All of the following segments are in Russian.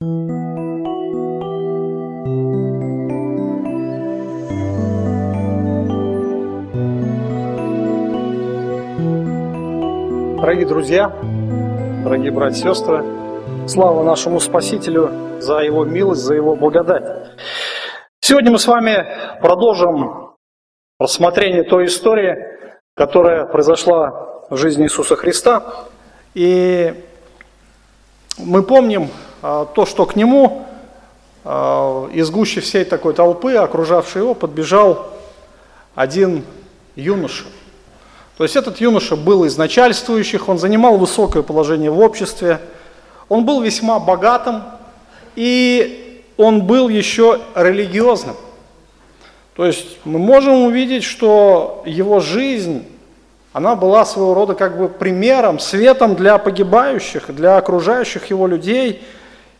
Дорогие друзья, дорогие братья и сестры, слава нашему Спасителю за Его милость, за Его благодать. Сегодня мы с вами продолжим рассмотрение той истории, которая произошла в жизни Иисуса Христа. И мы помним то, что к Нему а, из гущи всей такой толпы, окружавшей его, подбежал один юноша – то есть этот юноша был из начальствующих, он занимал высокое положение в обществе, он был весьма богатым, и он был еще религиозным. То есть мы можем увидеть, что его жизнь, она была своего рода как бы примером, светом для погибающих, для окружающих его людей.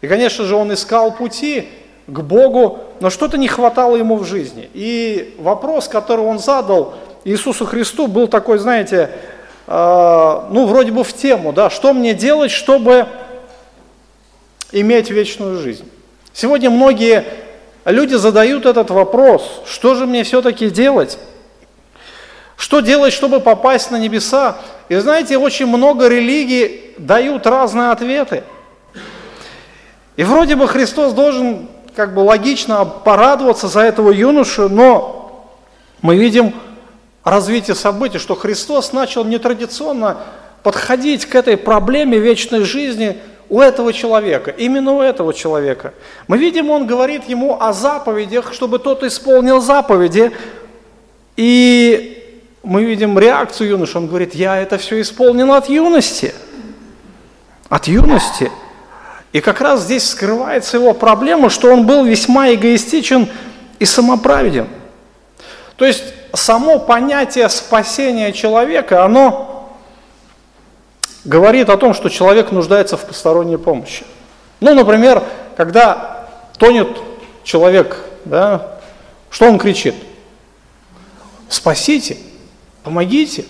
И, конечно же, он искал пути к Богу, но что-то не хватало ему в жизни. И вопрос, который он задал – Иисусу Христу был такой, знаете, э, ну, вроде бы в тему, да, что мне делать, чтобы иметь вечную жизнь. Сегодня многие люди задают этот вопрос, что же мне все-таки делать? Что делать, чтобы попасть на небеса? И знаете, очень много религий дают разные ответы. И вроде бы Христос должен как бы логично порадоваться за этого юношу, но мы видим, развития событий, что Христос начал нетрадиционно подходить к этой проблеме вечной жизни у этого человека, именно у этого человека. Мы видим, он говорит ему о заповедях, чтобы тот исполнил заповеди, и мы видим реакцию юноши, он говорит, я это все исполнил от юности, от юности. И как раз здесь скрывается его проблема, что он был весьма эгоистичен и самоправеден. То есть само понятие спасения человека, оно говорит о том, что человек нуждается в посторонней помощи. Ну, например, когда тонет человек, да, что он кричит? Спасите, помогите.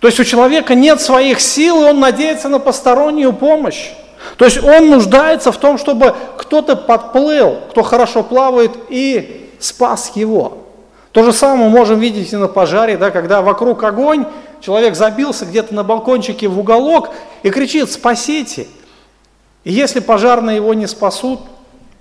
То есть у человека нет своих сил, и он надеется на постороннюю помощь. То есть он нуждается в том, чтобы кто-то подплыл, кто хорошо плавает, и спас его. То же самое можем видеть и на пожаре, да, когда вокруг огонь, человек забился где-то на балкончике в уголок и кричит «спасите!». И если пожарные его не спасут,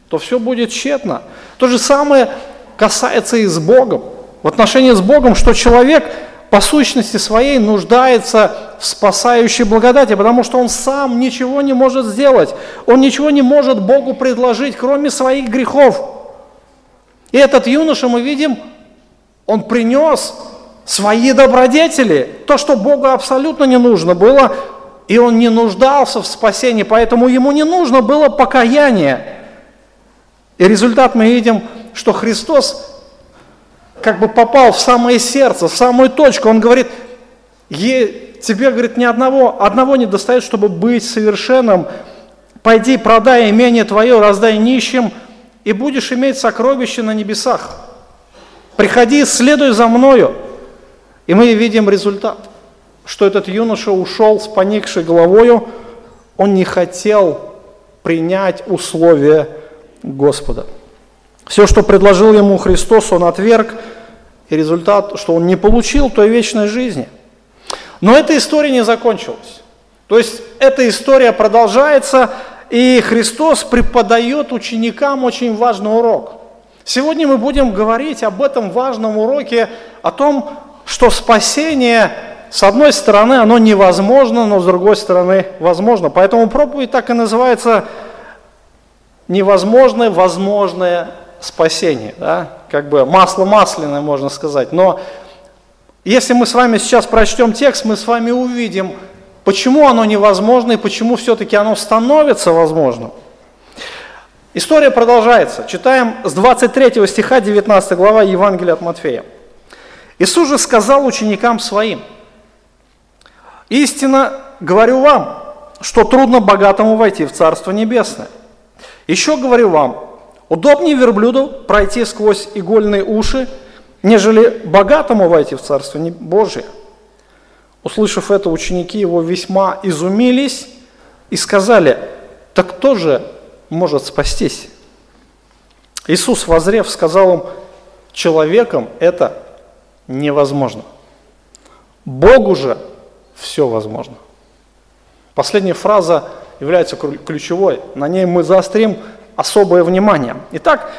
то все будет тщетно. То же самое касается и с Богом. В отношении с Богом, что человек по сущности своей нуждается в спасающей благодати, потому что он сам ничего не может сделать. Он ничего не может Богу предложить, кроме своих грехов. И этот юноша, мы видим, он принес свои добродетели, то, что Богу абсолютно не нужно было, и он не нуждался в спасении, поэтому ему не нужно было покаяние. И результат мы видим, что Христос как бы попал в самое сердце, в самую точку. Он говорит, тебе, говорит, ни одного, одного не достает, чтобы быть совершенным. Пойди, продай имение твое, раздай нищим, и будешь иметь сокровище на небесах приходи, следуй за мною. И мы видим результат, что этот юноша ушел с поникшей головою, он не хотел принять условия Господа. Все, что предложил ему Христос, он отверг, и результат, что он не получил той вечной жизни. Но эта история не закончилась. То есть эта история продолжается, и Христос преподает ученикам очень важный урок. Сегодня мы будем говорить об этом важном уроке, о том, что спасение, с одной стороны, оно невозможно, но с другой стороны, возможно. Поэтому проповедь так и называется «Невозможное, возможное спасение». Да? Как бы масло масляное, можно сказать. Но если мы с вами сейчас прочтем текст, мы с вами увидим, почему оно невозможно и почему все-таки оно становится возможным. История продолжается. Читаем с 23 стиха 19 глава Евангелия от Матфея. Иисус же сказал ученикам своим, «Истинно говорю вам, что трудно богатому войти в Царство Небесное. Еще говорю вам, удобнее верблюду пройти сквозь игольные уши, нежели богатому войти в Царство Божие». Услышав это, ученики его весьма изумились и сказали, «Так кто же может спастись. Иисус, возрев, сказал им, человеком это невозможно. Богу же все возможно. Последняя фраза является ключевой. На ней мы заострим особое внимание. Итак,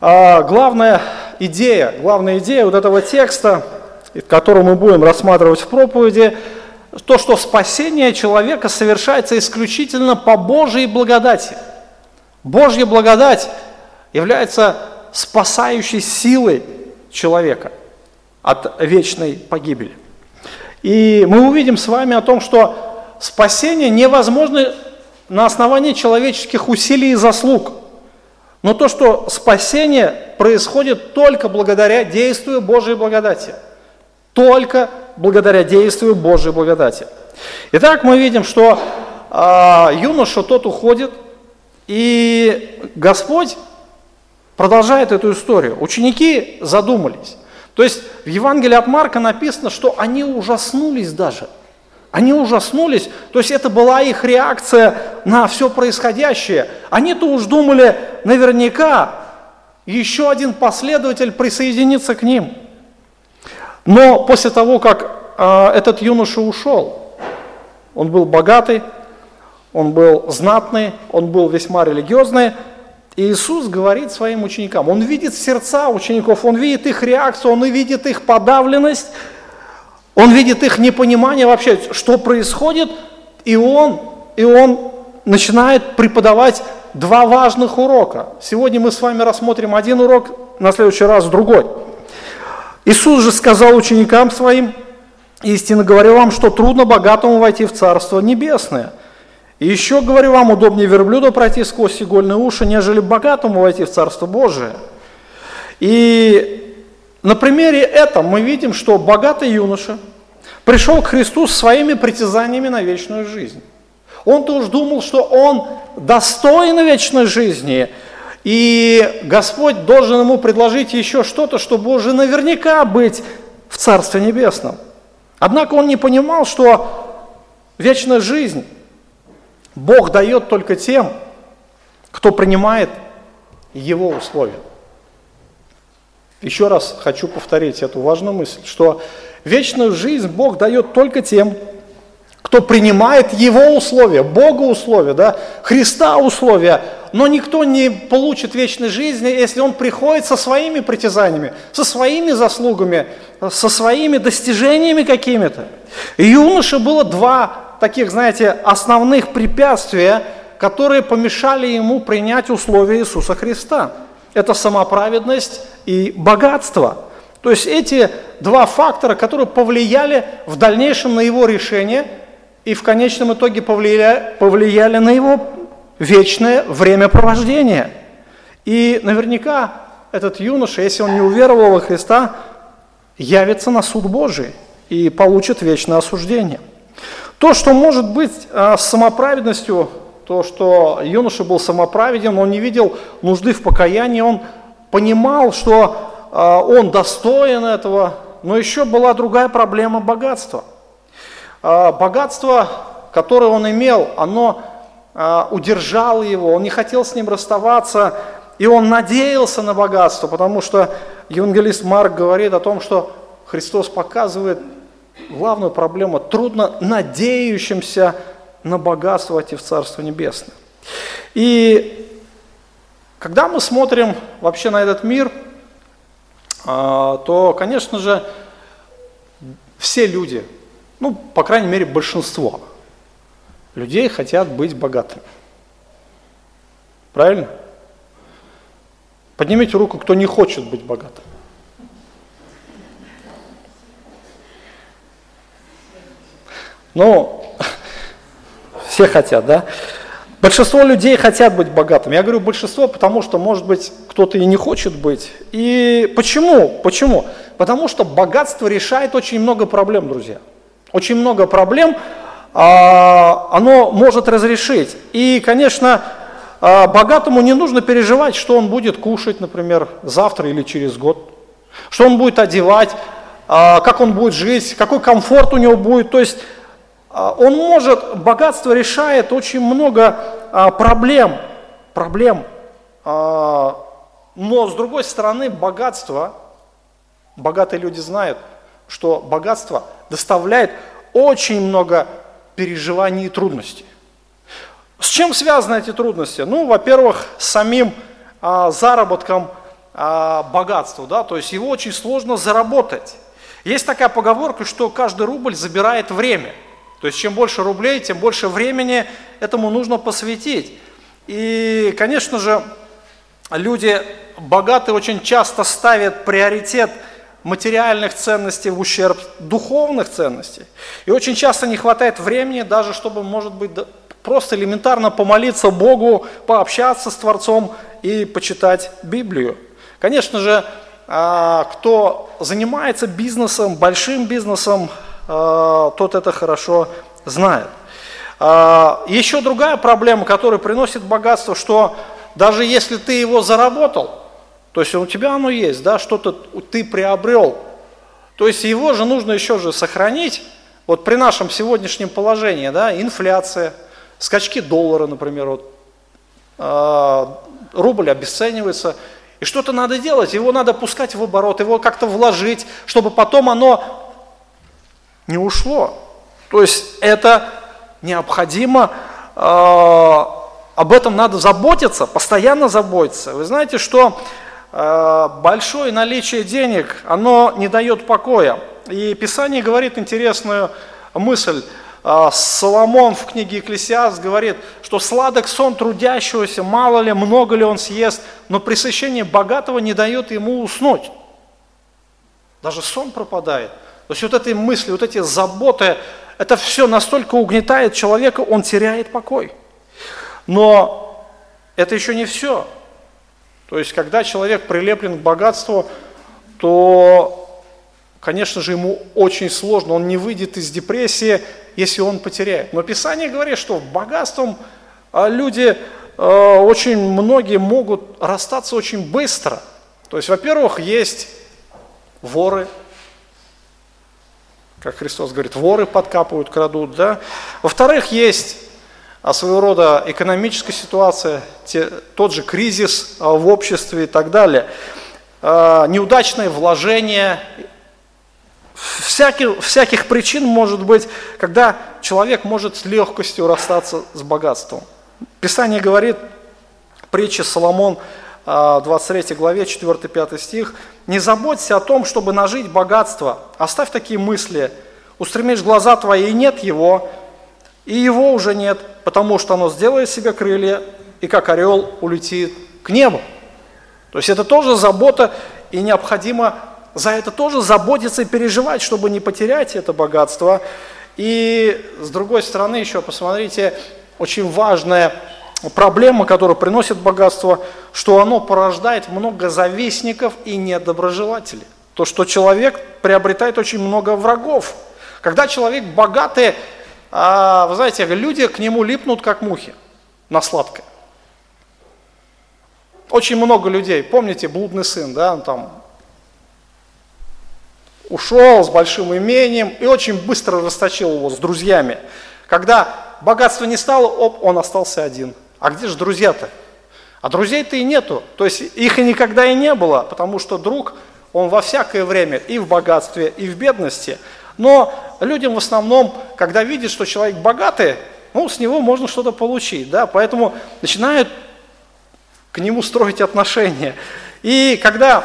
а, главная идея, главная идея вот этого текста, который мы будем рассматривать в проповеди, то, что спасение человека совершается исключительно по Божьей благодати. Божья благодать является спасающей силой человека от вечной погибели. И мы увидим с вами о том, что спасение невозможно на основании человеческих усилий и заслуг. Но то, что спасение происходит только благодаря действию Божьей благодати. Только благодаря действию Божьей благодати. Итак, мы видим, что э, юноша тот уходит, и Господь продолжает эту историю. Ученики задумались. То есть в Евангелии от Марка написано, что они ужаснулись даже. Они ужаснулись, то есть это была их реакция на все происходящее. Они-то уж думали, наверняка еще один последователь присоединится к ним. Но после того, как э, этот юноша ушел, он был богатый, он был знатный, он был весьма религиозный, и Иисус говорит своим ученикам, Он видит сердца учеников, Он видит их реакцию, Он видит их подавленность, Он видит их непонимание вообще, что происходит, и Он, и он начинает преподавать два важных урока. Сегодня мы с вами рассмотрим один урок, на следующий раз другой. Иисус же сказал ученикам своим, истинно говорю вам, что трудно богатому войти в Царство Небесное – и еще, говорю вам, удобнее верблюду пройти сквозь игольные уши, нежели богатому войти в Царство Божие. И на примере этом мы видим, что богатый юноша пришел к Христу с своими притязаниями на вечную жизнь. Он-то уж думал, что он достоин вечной жизни, и Господь должен ему предложить еще что-то, чтобы уже наверняка быть в Царстве Небесном. Однако он не понимал, что вечная жизнь Бог дает только тем, кто принимает Его условия. Еще раз хочу повторить эту важную мысль, что вечную жизнь Бог дает только тем, кто принимает Его условия, Бога условия, да, Христа условия, но никто не получит вечной жизни, если он приходит со своими притязаниями, со своими заслугами, со своими достижениями какими-то. Юноше было два таких, знаете, основных препятствия, которые помешали ему принять условия Иисуса Христа. Это самоправедность и богатство. То есть эти два фактора, которые повлияли в дальнейшем на его решение и в конечном итоге повлияли, повлияли на его вечное времяпровождение. И наверняка этот юноша, если он не уверовал во Христа, явится на суд Божий и получит вечное осуждение. То, что может быть а, с самоправедностью, то, что юноша был самоправеден, он не видел нужды в покаянии, он понимал, что а, он достоин этого, но еще была другая проблема богатства. А, богатство, которое он имел, оно удержало его, он не хотел с ним расставаться, и он надеялся на богатство, потому что евангелист Марк говорит о том, что Христос показывает главную проблему – трудно надеющимся на богатство войти в Царство Небесное. И когда мы смотрим вообще на этот мир, а, то, конечно же, все люди, ну, по крайней мере, большинство людей хотят быть богатыми. Правильно? Поднимите руку, кто не хочет быть богатым. Ну, все хотят, да? Большинство людей хотят быть богатыми. Я говорю большинство, потому что, может быть, кто-то и не хочет быть. И почему? Почему? Потому что богатство решает очень много проблем, друзья. Очень много проблем а, оно может разрешить. И, конечно, а, богатому не нужно переживать, что он будет кушать, например, завтра или через год, что он будет одевать, а, как он будет жить, какой комфорт у него будет. То есть он может, богатство решает очень много а, проблем, проблем. А, но с другой стороны, богатство, богатые люди знают, что богатство доставляет очень много переживаний и трудностей. С чем связаны эти трудности? Ну, во-первых, с самим а, заработком а, богатства, да, то есть его очень сложно заработать. Есть такая поговорка, что каждый рубль забирает время. То есть чем больше рублей, тем больше времени этому нужно посвятить. И, конечно же, люди богатые очень часто ставят приоритет материальных ценностей в ущерб духовных ценностей. И очень часто не хватает времени даже, чтобы, может быть, просто элементарно помолиться Богу, пообщаться с Творцом и почитать Библию. Конечно же, а, кто занимается бизнесом, большим бизнесом, тот это хорошо знает. А, еще другая проблема, которая приносит богатство, что даже если ты его заработал, то есть у тебя оно есть, да, что-то ты приобрел, то есть его же нужно еще же сохранить. Вот при нашем сегодняшнем положении, да, инфляция – скачки доллара, например, вот, э, рубль обесценивается, и что-то надо делать, его надо пускать в оборот, его как-то вложить, чтобы потом оно не ушло. То есть это необходимо, э, об этом надо заботиться, постоянно заботиться. Вы знаете, что э, большое наличие денег, оно не дает покоя. И Писание говорит интересную мысль – а, Соломон в книге Екклесиаст говорит, что сладок сон трудящегося, мало ли, много ли он съест, но пресыщение богатого не дает ему уснуть. Даже сон пропадает. То есть вот эти мысли, вот эти заботы, это все настолько угнетает человека, он теряет покой. Но это еще не все. То есть когда человек прилеплен к богатству, то, конечно же, ему очень сложно, он не выйдет из депрессии, если он потеряет. Но Писание говорит, что богатством а, люди, а, очень многие могут расстаться очень быстро. То есть, во-первых, есть воры, как Христос говорит, воры подкапывают, крадут, да. Во-вторых, есть а, своего рода экономическая ситуация, те, тот же кризис в обществе и так далее. Неудачное вложение всяких, всяких причин может быть, когда человек может с легкостью расстаться с богатством. Писание говорит, притча Соломон, 23 а, главе, 4-5 стих, «Не заботься о том, чтобы нажить богатство, оставь такие мысли, устремишь глаза твои, и нет его, и его уже нет, потому что оно сделает себе крылья, и как орел улетит к небу». То есть это тоже забота, и необходимо за это тоже заботиться и переживать, чтобы не потерять это богатство. И с другой стороны еще посмотрите, очень важная проблема, которую приносит богатство, что оно порождает много завистников и недоброжелателей. То, что человек приобретает очень много врагов. Когда человек богатый, а, вы знаете, люди к нему липнут, как мухи на сладкое. Очень много людей, помните, блудный сын, да, он там ушел с большим имением и очень быстро расточил его с друзьями. Когда богатства не стало, оп, он остался один. А где же друзья-то? А друзей-то и нету. То есть их и никогда и не было, потому что друг, он во всякое время и в богатстве, и в бедности. Но людям в основном, когда видят, что человек богатый, ну, с него можно что-то получить, да, поэтому начинают к нему строить отношения. И когда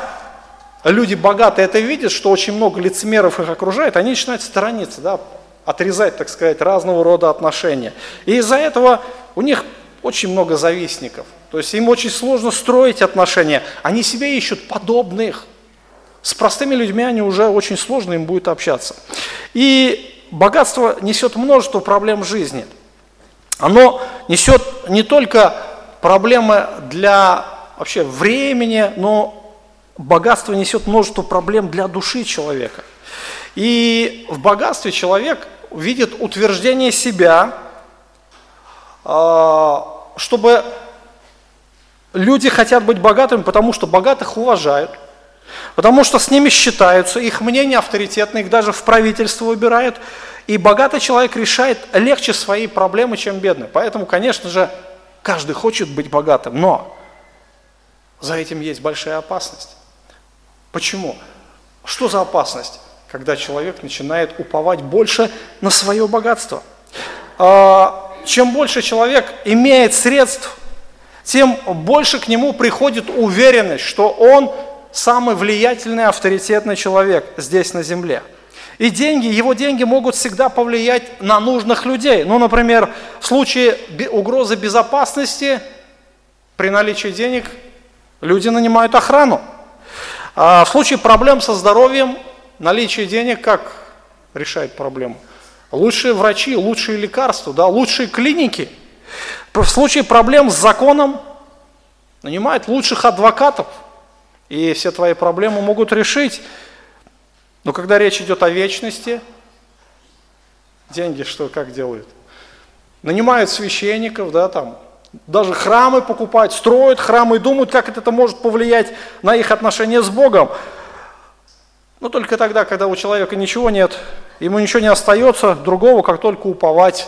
люди богатые это видят, что очень много лицемеров их окружает, они начинают сторониться, да, отрезать, так сказать, разного рода отношения. И из-за этого у них очень много завистников. То есть им очень сложно строить отношения. Они себе ищут подобных. С простыми людьми они уже очень сложно им будет общаться. И богатство несет множество проблем жизни. Оно несет не только проблемы для вообще времени, но богатство несет множество проблем для души человека. И в богатстве человек видит утверждение себя, чтобы люди хотят быть богатыми, потому что богатых уважают, потому что с ними считаются, их мнение авторитетное, их даже в правительство выбирают, и богатый человек решает легче свои проблемы, чем бедный. Поэтому, конечно же, Каждый хочет быть богатым, но за этим есть большая опасность. Почему? Что за опасность? Когда человек начинает уповать больше на свое богатство. А, чем больше человек имеет средств, тем больше к нему приходит уверенность, что он самый влиятельный, авторитетный человек здесь на земле. И деньги, его деньги могут всегда повлиять на нужных людей. Ну, например, в случае угрозы безопасности, при наличии денег люди нанимают охрану. А в случае проблем со здоровьем, наличие денег как решает проблему? Лучшие врачи, лучшие лекарства, да, лучшие клиники. В случае проблем с законом нанимают лучших адвокатов, и все твои проблемы могут решить. Но когда речь идет о вечности, деньги что, как делают? Нанимают священников, да, там, даже храмы покупают, строят храмы и думают, как это может повлиять на их отношения с Богом. Но только тогда, когда у человека ничего нет, ему ничего не остается другого, как только уповать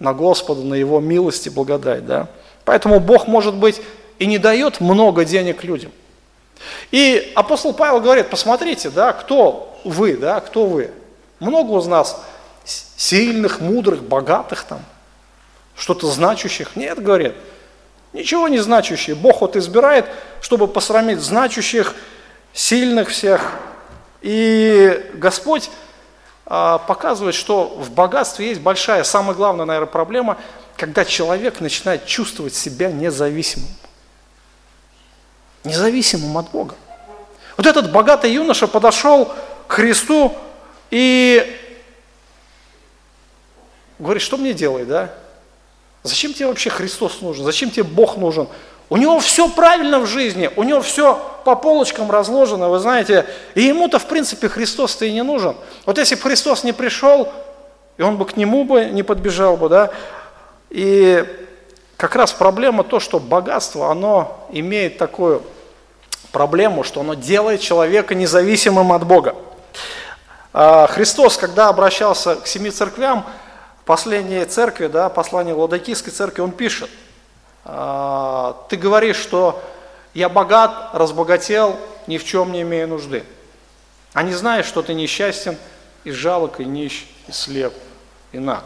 на Господа, на Его милость и благодать. Да? Поэтому Бог, может быть, и не дает много денег людям. И апостол Павел говорит, посмотрите, да, кто вы, да, кто вы. Много из нас сильных, мудрых, богатых там, что-то значущих. Нет, говорит, ничего не значущие. Бог вот избирает, чтобы посрамить значущих, сильных всех. И Господь а, показывает, что в богатстве есть большая, самая главная, наверное, проблема, когда человек начинает чувствовать себя независимым. Независимым от Бога. Вот этот богатый юноша подошел к Христу и говорит, что мне делать, да? Зачем тебе вообще Христос нужен? Зачем тебе Бог нужен? У него все правильно в жизни, у него все по полочкам разложено, вы знаете, и ему-то, в принципе, Христос-то и не нужен. Вот если бы Христос не пришел, и он бы к нему бы не подбежал бы, да, и как раз проблема то, что богатство, оно имеет такую проблему, что оно делает человека независимым от Бога. А Христос, когда обращался к семи церквям, последней церкви, да, послание Ладокийской церкви, он пишет, «А, ты говоришь, что я богат, разбогател, ни в чем не имею нужды. А не знаешь, что ты несчастен, и жалок, и нищ, и слеп, и наг.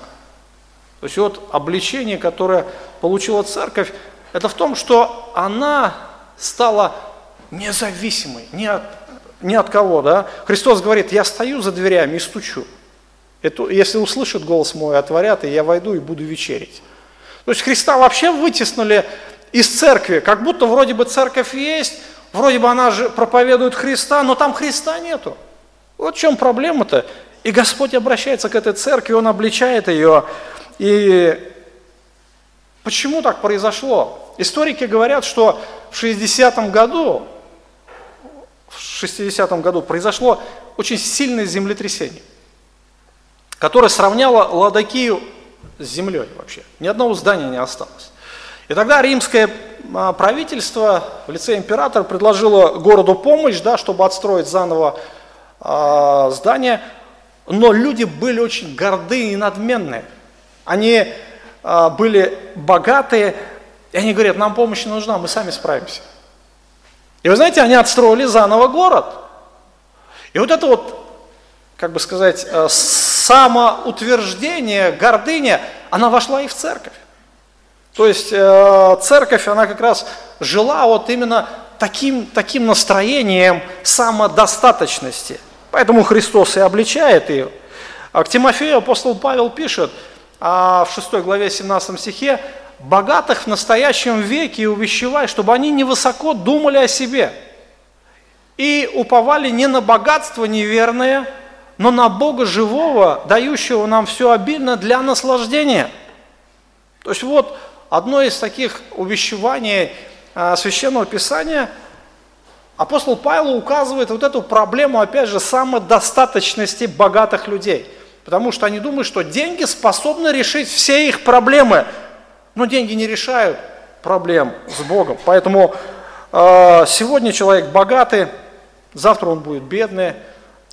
То есть вот обличение, которое получила церковь, это в том, что она стала независимой, ни от, ни от кого. Да? Христос говорит, я стою за дверями и стучу. Это, если услышат голос мой, отворят, и я войду и буду вечерить. То есть Христа вообще вытеснули из церкви, как будто вроде бы церковь есть, вроде бы она же проповедует Христа, но там Христа нету. Вот в чем проблема-то. И Господь обращается к этой церкви, Он обличает ее. И почему так произошло? Историки говорят, что в 60-м году, в 60 году произошло очень сильное землетрясение которая сравняла Ладокию с землей вообще. Ни одного здания не осталось. И тогда римское а, правительство в лице императора предложило городу помощь, да, чтобы отстроить заново э, здание, но люди были очень горды и надменные. Они э, были богатые, и они говорят, нам помощь не нужна, мы сами справимся. И вы знаете, они отстроили заново город. И вот это вот, как бы сказать, самоутверждение, гордыня, она вошла и в церковь. То есть э, церковь, она как раз жила вот именно таким, таким настроением самодостаточности. Поэтому Христос и обличает ее. А к Тимофею апостол Павел пишет а в 6 главе 17 стихе, «Богатых в настоящем веке увещевай, чтобы они невысоко думали о себе и уповали не на богатство неверное, но на Бога живого, дающего нам все обильно для наслаждения. То есть вот одно из таких увещеваний а, Священного Писания, апостол Павел указывает вот эту проблему, опять же, самодостаточности богатых людей. Потому что они думают, что деньги способны решить все их проблемы. Но деньги не решают проблем с Богом. Поэтому э, сегодня человек богатый, завтра он будет бедный,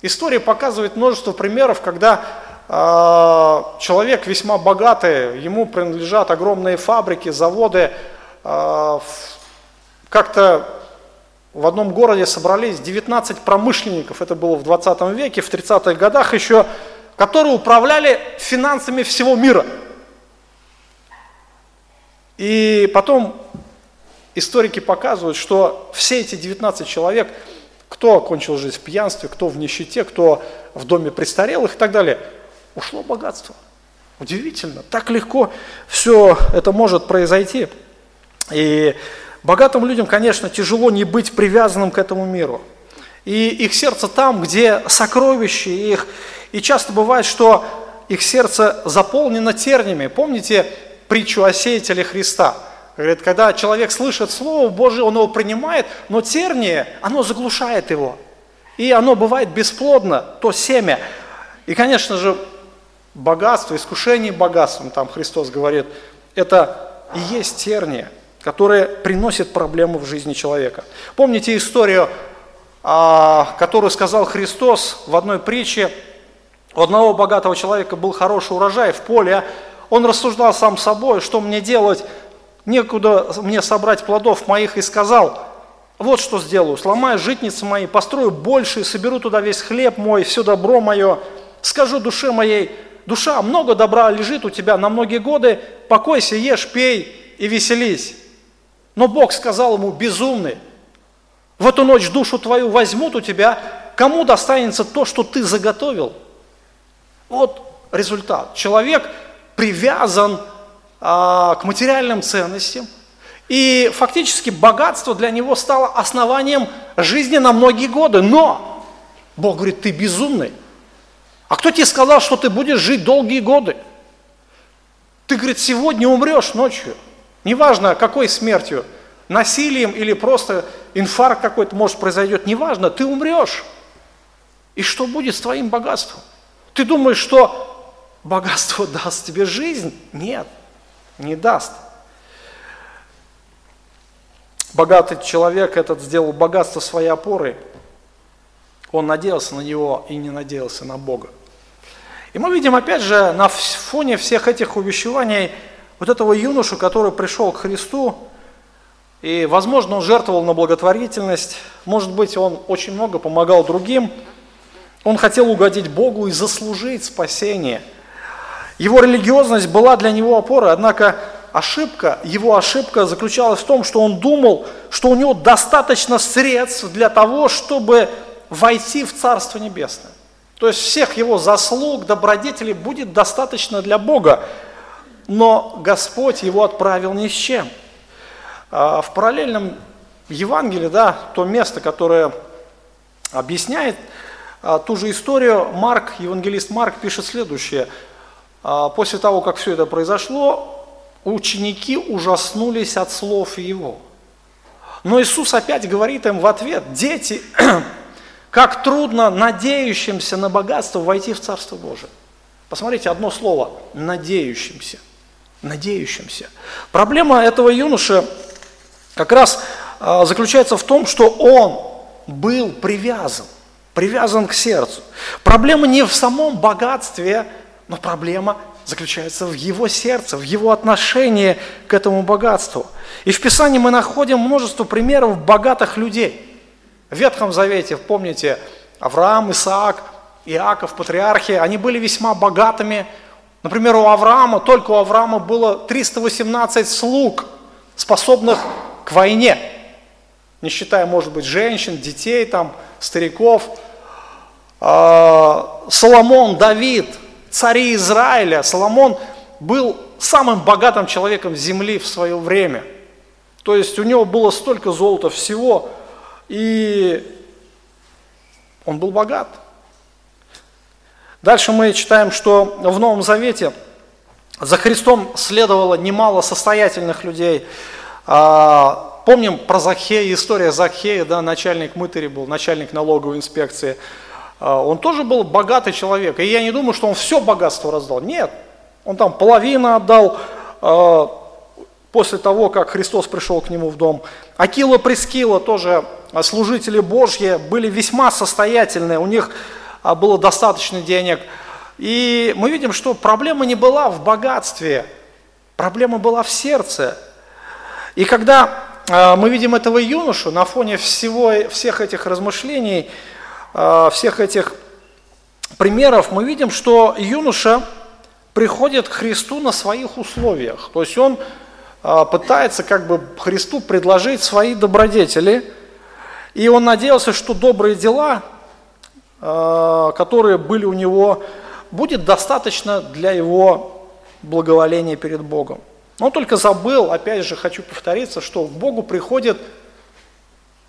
История показывает множество примеров, когда а, человек весьма богатый, ему принадлежат огромные фабрики, заводы. А, как-то в одном городе собрались 19 промышленников, это было в 20 веке, в 30-х годах еще, которые управляли финансами всего мира. И потом историки показывают, что все эти 19 человек, кто окончил жизнь в пьянстве, кто в нищете, кто в доме престарелых и так далее, ушло богатство. Удивительно, так легко все это может произойти. И богатым людям, конечно, тяжело не быть привязанным к этому миру. И их сердце там, где сокровища их. И часто бывает, что их сердце заполнено терниями. Помните притчу о сеятеле Христа? Говорит, когда человек слышит Слово Божие, он его принимает, но терние, оно заглушает его. И оно бывает бесплодно, то семя. И, конечно же, богатство, искушение богатством, там Христос говорит, это и есть терние, которые приносят проблемы в жизни человека. Помните историю, а, которую сказал Христос в одной притче, у одного богатого человека был хороший урожай в поле, он рассуждал сам собой, что мне делать, некуда мне собрать плодов моих, и сказал, вот что сделаю, сломаю житницы мои, построю больше, соберу туда весь хлеб мой, все добро мое, скажу душе моей, душа, много добра лежит у тебя на многие годы, покойся, ешь, пей и веселись. Но Бог сказал ему, безумный, в эту ночь душу твою возьмут у тебя, кому достанется то, что ты заготовил? Вот результат. Человек привязан а, к материальным ценностям, и фактически богатство для него стало основанием жизни на многие годы. Но Бог говорит, ты безумный. А кто тебе сказал, что ты будешь жить долгие годы? Ты, говорит, сегодня умрешь ночью. Неважно, какой смертью, насилием или просто инфаркт какой-то может произойдет, неважно, ты умрешь. И что будет с твоим богатством? Ты думаешь, что богатство даст тебе жизнь? Нет, не даст. Богатый человек этот сделал богатство своей опорой. Он надеялся на него и не надеялся на Бога. И мы видим, опять же, на фоне всех этих увещеваний вот этого юношу, который пришел к Христу, и, возможно, он жертвовал на благотворительность, может быть, он очень много помогал другим, он хотел угодить Богу и заслужить спасение. Его религиозность была для него опорой, однако ошибка, его ошибка заключалась в том, что он думал, что у него достаточно средств для того, чтобы войти в Царство Небесное. То есть всех его заслуг, добродетелей будет достаточно для Бога, но Господь его отправил ни с чем. А, в параллельном Евангелии, да, то место, которое объясняет а, ту же историю, Марк, евангелист Марк пишет следующее. А, после того, как все это произошло, ученики ужаснулись от слов его. Но Иисус опять говорит им в ответ, дети, как трудно надеющимся на богатство войти в Царство Божие. Посмотрите, одно слово – надеющимся. Надеющимся. Проблема этого юноши как раз а, заключается в том, что он был привязан, привязан к сердцу. Проблема не в самом богатстве, но проблема заключается в его сердце, в его отношении к этому богатству. И в Писании мы находим множество примеров богатых людей – в Ветхом Завете, помните, Авраам, Исаак, Иаков, патриархи, они были весьма богатыми. Например, у Авраама, только у Авраама было 318 слуг, способных к войне. Не считая, может быть, женщин, детей, там, стариков. А, Соломон, Давид, цари Израиля. Соломон был самым богатым человеком земли в свое время. То есть у него было столько золота всего, и он был богат. Дальше мы читаем, что в Новом Завете за Христом следовало немало состоятельных людей. А, помним про Захея, история Захея, да, начальник мытари был, начальник налоговой инспекции. А, он тоже был богатый человек. И я не думаю, что он все богатство раздал. Нет, он там половину отдал, а, после того, как Христос пришел к нему в дом. Акила Прескила тоже а, служители Божьи были весьма состоятельные, у них было достаточно денег. И мы видим, что проблема не была в богатстве, проблема была в сердце. И когда мы видим этого юношу на фоне всего, всех этих размышлений, всех этих примеров, мы видим, что юноша приходит к Христу на своих условиях. То есть он э, пытается как бы Христу предложить свои добродетели, и он надеялся, что добрые дела, которые были у него будет достаточно для его благоволения перед Богом. Но он только забыл, опять же хочу повториться, что к Богу приходит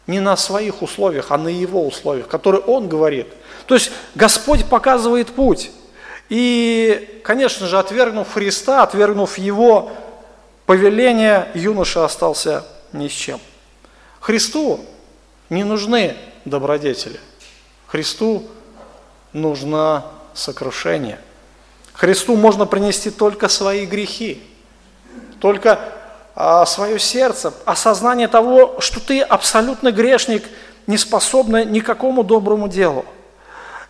не на своих условиях, а на его условиях, которые он говорит. То есть Господь показывает путь. И, конечно же, отвергнув Христа, отвергнув его повеление, юноша остался ни с чем. Христу не нужны добродетели. Христу нужна сокрушение. Христу можно принести только свои грехи, только свое сердце, осознание того, что ты абсолютно грешник, не способный никакому доброму делу.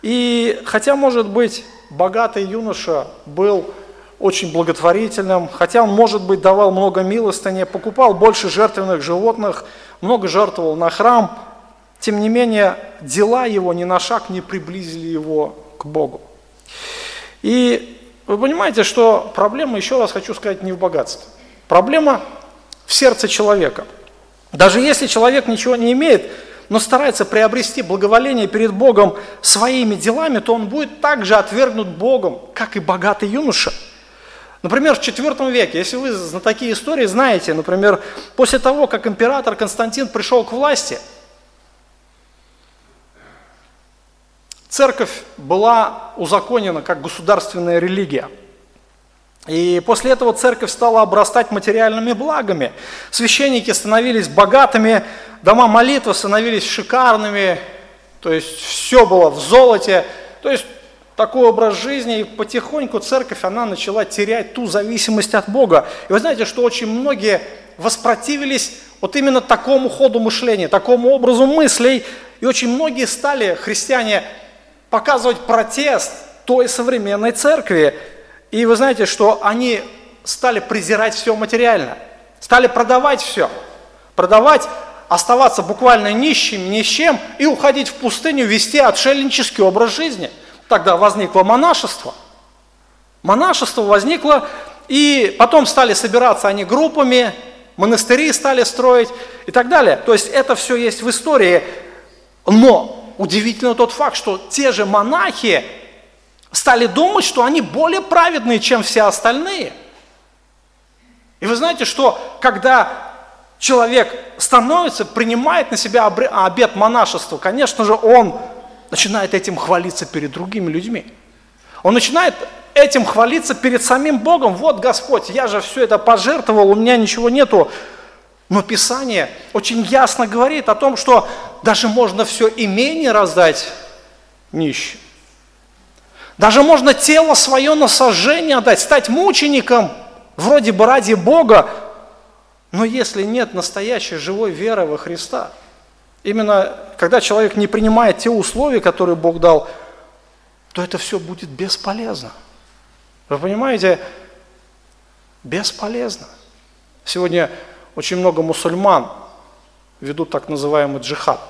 И хотя, может быть, богатый юноша был очень благотворительным, хотя он, может быть, давал много милостыни, покупал больше жертвенных животных, много жертвовал на храм, тем не менее, дела его ни на шаг не приблизили его к Богу. И вы понимаете, что проблема, еще раз хочу сказать, не в богатстве. Проблема в сердце человека. Даже если человек ничего не имеет, но старается приобрести благоволение перед Богом своими делами, то он будет также отвергнут Богом, как и богатый юноша. Например, в IV веке, если вы на такие истории знаете, например, после того, как император Константин пришел к власти – церковь была узаконена как государственная религия. И после этого церковь стала обрастать материальными благами. Священники становились богатыми, дома молитвы становились шикарными, то есть все было в золоте. То есть такой образ жизни, и потихоньку церковь, она начала терять ту зависимость от Бога. И вы знаете, что очень многие воспротивились вот именно такому ходу мышления, такому образу мыслей, и очень многие стали, христиане, показывать протест той современной церкви. И вы знаете, что они стали презирать все материально, стали продавать все, продавать, оставаться буквально нищими, ни с чем, и уходить в пустыню, вести отшельнический образ жизни. Тогда возникло монашество. Монашество возникло, и потом стали собираться они группами, монастыри стали строить и так далее. То есть это все есть в истории. Но удивительно тот факт, что те же монахи стали думать, что они более праведные, чем все остальные. И вы знаете, что когда человек становится, принимает на себя обет монашества, конечно же, он начинает этим хвалиться перед другими людьми. Он начинает этим хвалиться перед самим Богом. Вот, Господь, я же все это пожертвовал, у меня ничего нету. Но Писание очень ясно говорит о том, что даже можно все имение раздать нищим. Даже можно тело свое на сожжение отдать, стать мучеником, вроде бы ради Бога, но если нет настоящей живой веры во Христа, именно когда человек не принимает те условия, которые Бог дал, то это все будет бесполезно. Вы понимаете? Бесполезно. Сегодня очень много мусульман ведут так называемый джихад.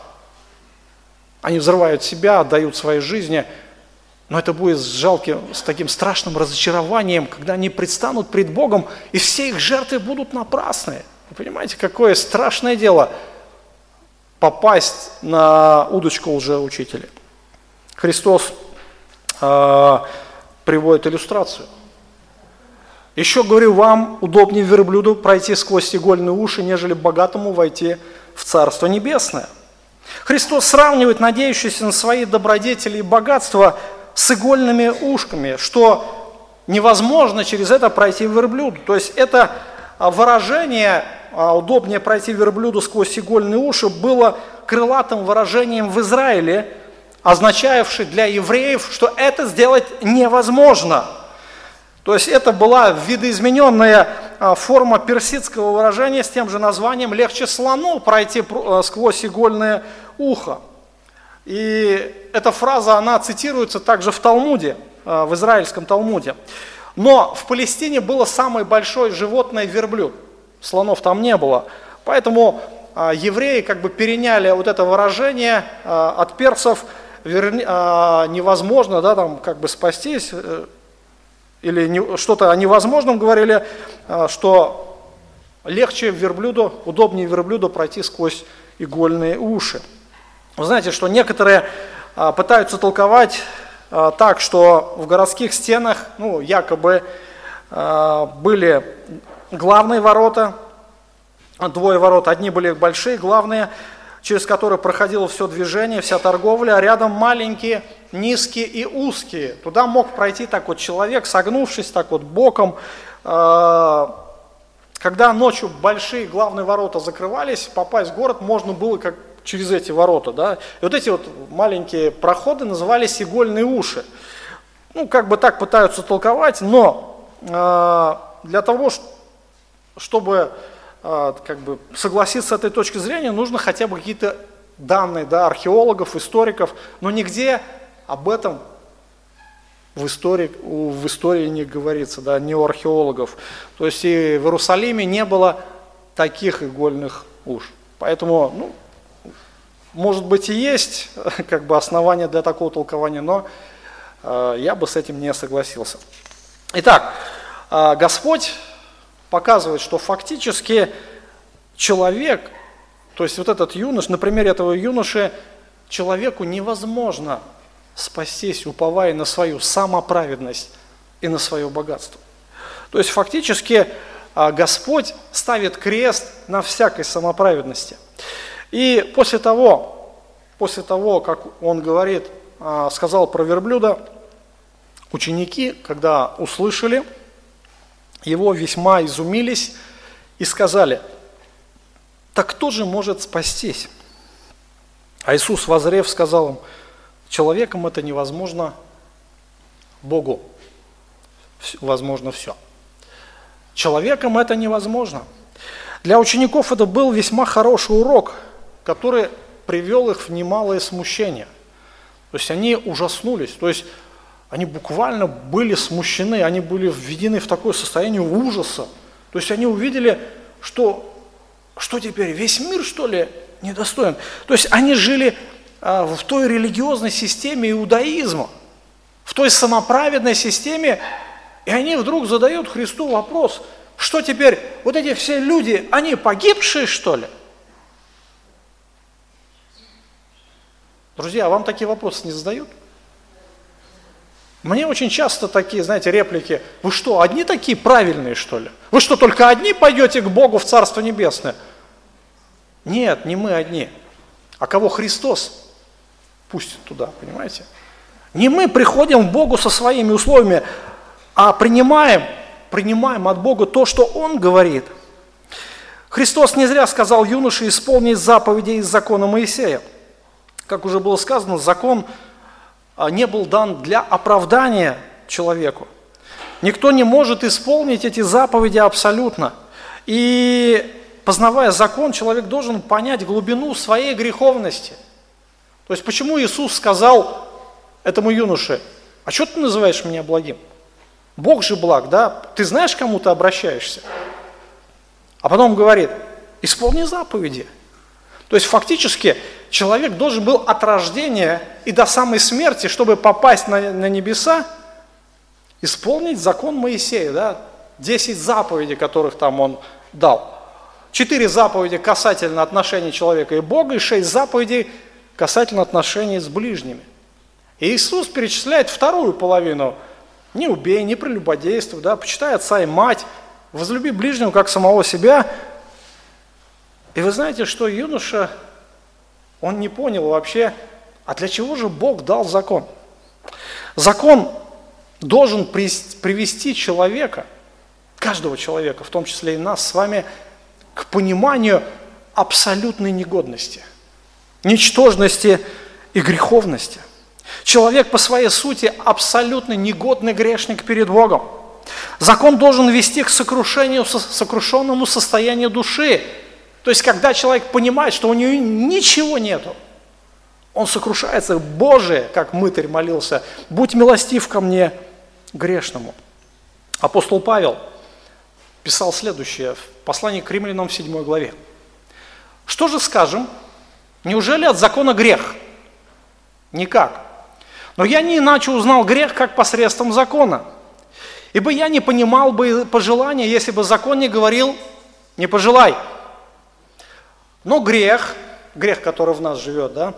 Они взрывают себя, отдают свои жизни, но это будет с жалким, с таким страшным разочарованием, когда они предстанут пред Богом, и все их жертвы будут напрасные. Вы понимаете, какое страшное дело попасть на удочку лжеучителя. Христос э, приводит иллюстрацию – еще говорю, вам удобнее верблюду пройти сквозь игольные уши, нежели богатому войти в Царство Небесное. Христос сравнивает надеющиеся на свои добродетели и богатства с игольными ушками, что невозможно через это пройти верблюду. То есть это а, выражение, а, удобнее пройти верблюду сквозь игольные уши, было крылатым выражением в Израиле, означавшее для евреев, что это сделать невозможно – то есть это была видоизмененная а, форма персидского выражения с тем же названием «легче слону пройти сквозь игольное ухо». И эта фраза, она цитируется также в Талмуде. в израильском Талмуде. Но в Палестине было самое большое животное верблюд. Слонов там не было. Поэтому евреи как бы переняли вот это выражение от перцев невозможно, да, там как бы спастись, э, или что-то о невозможном говорили, что легче верблюду, удобнее верблюду пройти сквозь игольные уши. Вы знаете, что некоторые а, пытаются толковать а, так, что в городских стенах, ну, якобы а, были главные ворота, двое ворот, одни были большие, главные, через которые проходило все движение, вся торговля, а рядом маленькие, низкие и узкие. Туда мог пройти так вот человек, согнувшись так вот боком, когда ночью большие главные ворота закрывались, попасть в город можно было как через эти ворота. Да? И вот эти вот маленькие проходы назывались игольные уши. Ну, как бы так пытаются толковать, но э, для того, чтобы э, как бы согласиться с этой точки зрения, нужно хотя бы какие-то данные да, археологов, историков, но нигде об этом в истории, в истории не говорится, да, не у археологов. То есть и в Иерусалиме не было таких игольных уж. Поэтому, ну, может быть и есть как бы основания для такого толкования, но э, я бы с этим не согласился. Итак, э, Господь показывает, что фактически человек, то есть вот этот юнош, на примере этого юноши, человеку невозможно спастись, уповая на свою самоправедность и на свое богатство. То есть фактически а, Господь ставит крест на всякой самоправедности. И после того, после того, как Он говорит, а, сказал про верблюда, ученики, когда услышали, его весьма изумились и сказали, так кто же может спастись? А Иисус, возрев, сказал им, Человеком это невозможно, Богу возможно все. Человеком это невозможно. Для учеников это был весьма хороший урок, который привел их в немалое смущение. То есть они ужаснулись, то есть они буквально были смущены, они были введены в такое состояние ужаса. То есть они увидели, что, что теперь, весь мир, что ли, недостоин. То есть они жили а, в той религиозной системе иудаизма, в той самоправедной системе, и они вдруг задают Христу вопрос, что теперь, вот эти все люди, они погибшие, что ли? Друзья, вам такие вопросы не задают? Мне очень часто такие, знаете, реплики, вы что, одни такие правильные, что ли? Вы что, только одни пойдете к Богу в Царство Небесное? Нет, не мы одни. А кого Христос пустит туда, понимаете? Не мы приходим к Богу со своими условиями, а принимаем, принимаем от Бога то, что Он говорит. Христос не зря сказал юноше исполнить заповеди из закона Моисея. Как уже было сказано, закон а, не был дан для оправдания человеку. Никто не может исполнить эти заповеди абсолютно. И познавая закон, человек должен понять глубину своей греховности – то есть почему Иисус сказал этому юноше, а что ты называешь меня благим? Бог же благ, да? Ты знаешь, кому ты обращаешься? А потом говорит, исполни заповеди. То есть фактически человек должен был от рождения и до самой смерти, чтобы попасть на, на небеса, исполнить закон Моисея, да? 10 заповедей, которых там он дал. Четыре заповеди касательно отношений человека и Бога, и шесть заповедей касательно отношений с ближними. И Иисус перечисляет вторую половину. Не убей, не прелюбодействуй, да, почитай отца и мать, возлюби ближнего, как самого себя. И вы знаете, что юноша, он не понял вообще, а для чего же Бог дал закон? Закон должен привести человека, каждого человека, в том числе и нас с вами, к пониманию абсолютной негодности – ничтожности и греховности. Человек по своей сути абсолютно негодный грешник перед Богом. Закон должен вести к сокрушению, сокрушенному состоянию души. То есть, когда человек понимает, что у него ничего нету, он сокрушается. Боже, как мытарь молился, будь милостив ко мне, грешному. Апостол Павел писал следующее в послании к римлянам в 7 главе. Что же скажем? Неужели от закона грех? Никак. Но я не иначе узнал грех, как посредством закона. Ибо я не понимал бы пожелания, если бы закон не говорил «не пожелай». Но грех, грех, который в нас живет, да,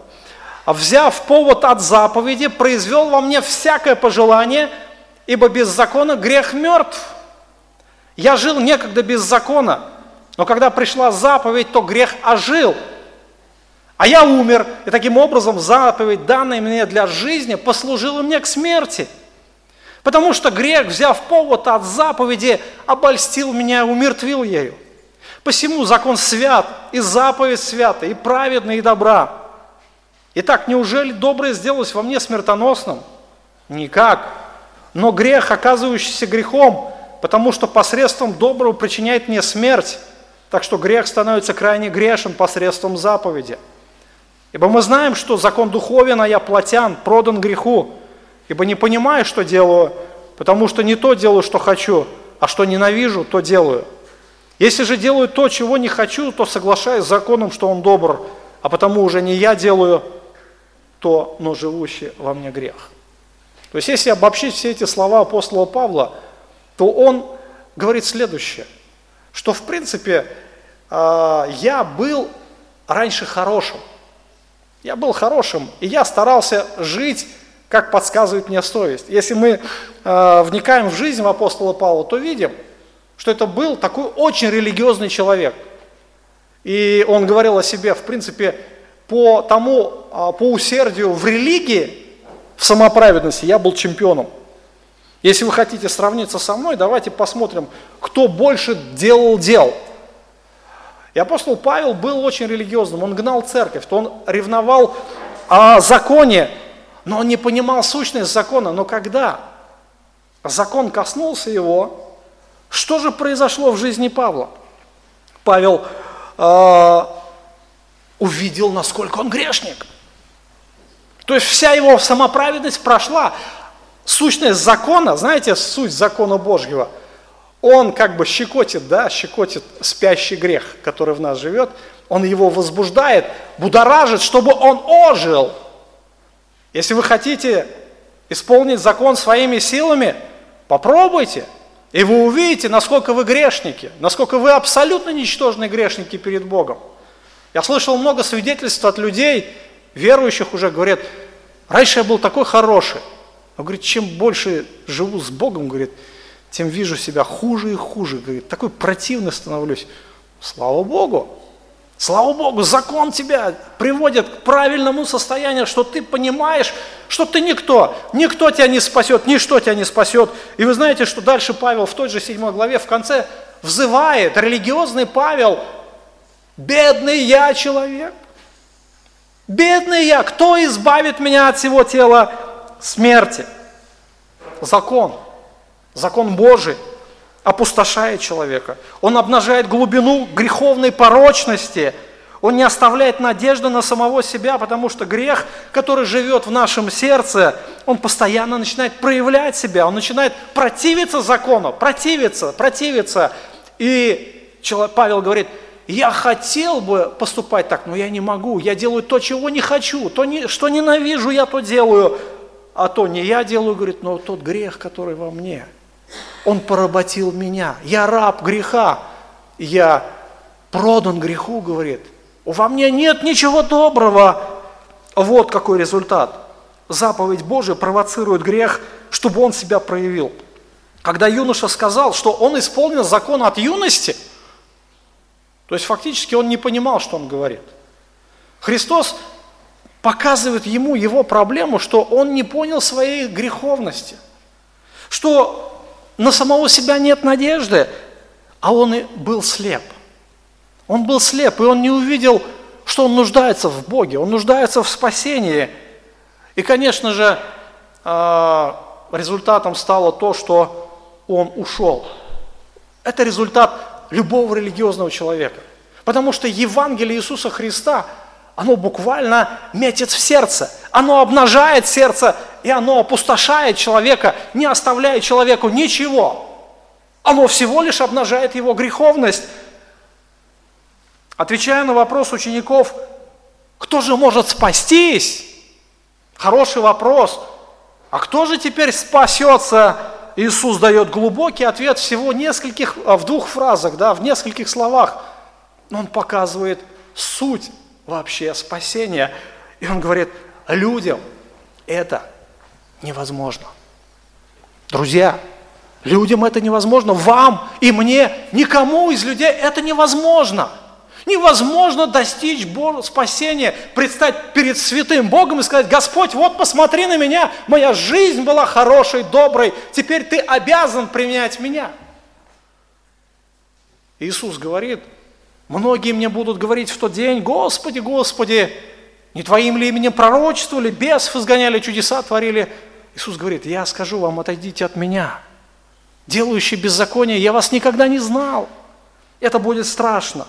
взяв повод от заповеди, произвел во мне всякое пожелание, ибо без закона грех мертв. Я жил некогда без закона, но когда пришла заповедь, то грех ожил. А я умер, и таким образом заповедь, данная мне для жизни, послужила мне к смерти. Потому что грех, взяв повод от заповеди, обольстил меня и умертвил ею. Посему закон свят, и заповедь свята, и праведна, и добра. Итак, неужели доброе сделалось во мне смертоносным? Никак. Но грех, оказывающийся грехом, потому что посредством доброго причиняет мне смерть, так что грех становится крайне грешен посредством заповеди. Ибо мы знаем, что закон духовен, а я плотян, продан греху, ибо не понимаю, что делаю, потому что не то делаю, что хочу, а что ненавижу, то делаю. Если же делаю то, чего не хочу, то соглашаюсь с законом, что он добр, а потому уже не я делаю то, но живущий во мне грех. То есть, если обобщить все эти слова апостола Павла, то он говорит следующее, что в принципе а, я был раньше хорошим. Я был хорошим, и я старался жить, как подсказывает мне совесть. Если мы а, вникаем в жизнь апостола Павла, то видим – что это был такой очень религиозный человек. И он говорил о себе, в принципе, по тому, а, по усердию в религии, в самоправедности я был чемпионом. Если вы хотите сравниться со мной, давайте посмотрим, кто больше делал дел. И апостол Павел был очень религиозным, он гнал церковь, то он ревновал о законе, но он не понимал сущность закона. Но когда закон коснулся его, что же произошло в жизни Павла? Павел э, увидел, насколько он грешник. То есть вся его самоправедность прошла. Сущность закона, знаете, суть закона Божьего, он как бы щекотит, да, щекотит спящий грех, который в нас живет, он его возбуждает, будоражит, чтобы он ожил. Если вы хотите исполнить закон своими силами, попробуйте – и вы увидите, насколько вы грешники, насколько вы абсолютно ничтожные грешники перед Богом. Я слышал много свидетельств от людей, верующих уже, говорят, раньше я был такой хороший. Он говорит, чем больше живу с Богом, говорит, тем вижу себя хуже и хуже. Говорит, такой противный становлюсь. Слава Богу, Слава Богу, закон тебя приводит к правильному состоянию, что ты понимаешь, что ты никто, никто тебя не спасет, ничто тебя не спасет. И вы знаете, что дальше Павел в той же седьмой главе в конце взывает, религиозный Павел, бедный я человек, бедный я, кто избавит меня от всего тела смерти? Закон, закон Божий – опустошает человека. Он обнажает глубину греховной порочности. Он не оставляет надежды на самого себя, потому что грех, который живет в нашем сердце, он постоянно начинает проявлять себя, он начинает противиться закону, противиться, противиться. И Павел говорит, я хотел бы поступать так, но я не могу, я делаю то, чего не хочу, то, что ненавижу, я то делаю, а то не я делаю, говорит, но тот грех, который во мне – он поработил меня. Я раб греха. Я продан греху, говорит. Во мне нет ничего доброго. Вот какой результат. Заповедь Божия провоцирует грех, чтобы он себя проявил. Когда юноша сказал, что он исполнил закон от юности, то есть фактически он не понимал, что он говорит. Христос показывает ему его проблему, что он не понял своей греховности, что на самого себя нет надежды, а он и был слеп. Он был слеп, и он не увидел, что он нуждается в Боге, он нуждается в спасении. И, конечно же, а, результатом стало то, что он ушел. Это результат любого религиозного человека. Потому что Евангелие Иисуса Христа, оно буквально метит в сердце, оно обнажает сердце, и оно опустошает человека, не оставляет человеку ничего. Оно всего лишь обнажает его греховность. Отвечая на вопрос учеников, кто же может спастись? Хороший вопрос. А кто же теперь спасется? Иисус дает глубокий ответ всего нескольких, а, в двух фразах, да, в нескольких словах. Он показывает суть вообще спасения. И он говорит, людям это невозможно. Друзья, людям это невозможно, вам и мне, никому из людей это невозможно. Невозможно достичь спасения, предстать перед святым Богом и сказать, Господь, вот посмотри на меня, моя жизнь была хорошей, доброй, теперь ты обязан принять меня. Иисус говорит, многие мне будут говорить в тот день, Господи, Господи, не Твоим ли именем пророчествовали, бесов изгоняли, чудеса творили. Иисус говорит, я скажу вам, отойдите от меня. Делающий беззаконие, я вас никогда не знал. Это будет страшно.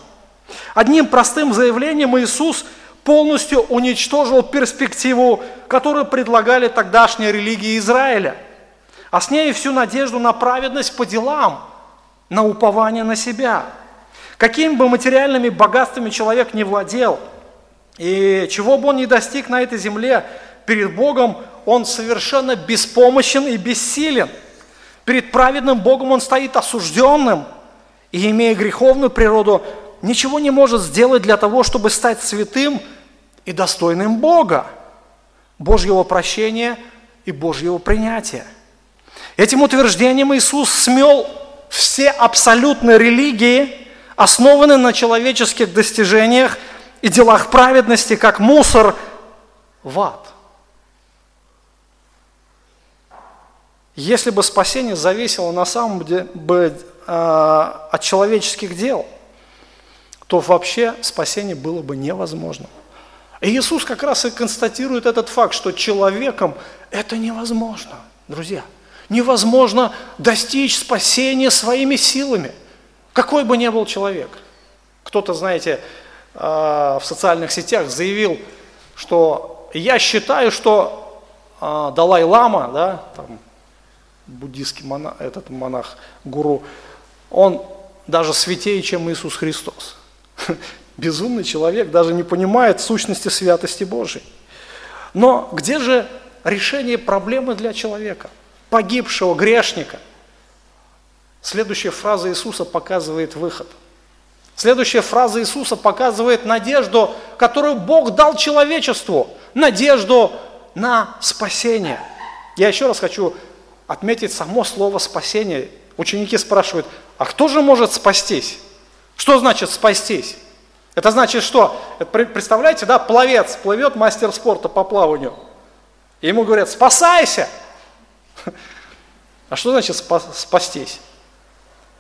Одним простым заявлением Иисус полностью уничтожил перспективу, которую предлагали тогдашние религии Израиля, а с ней всю надежду на праведность по делам, на упование на себя. Какими бы материальными богатствами человек не владел, и чего бы он ни достиг на этой земле, перед Богом он совершенно беспомощен и бессилен. Перед праведным Богом он стоит осужденным, и имея греховную природу, ничего не может сделать для того, чтобы стать святым и достойным Бога, Божьего прощения и Божьего принятия. Этим утверждением Иисус смел все абсолютные религии, основанные на человеческих достижениях и делах праведности, как мусор, в ад. Если бы спасение зависело на самом деле э, от человеческих дел – то вообще спасение было бы невозможно. И Иисус как раз и констатирует этот факт, что человеком это невозможно, друзья. Невозможно достичь спасения своими силами, какой бы ни был человек. Кто-то, знаете, а, в социальных сетях заявил, что я считаю, что а, Далай-Лама, да, там, буддийский монах, этот монах, гуру, он даже святее, чем Иисус Христос. Безумный человек даже не понимает сущности святости Божией. Но где же решение проблемы для человека, погибшего грешника? Следующая фраза Иисуса показывает выход. Следующая фраза Иисуса показывает надежду, которую Бог дал человечеству, надежду на спасение. Я еще раз хочу отметить само слово спасение. Ученики спрашивают, а кто же может спастись? Что значит спастись? Это значит что? Представляете, да, пловец плывет, мастер спорта по плаванию. И ему говорят, спасайся! А что значит спастись?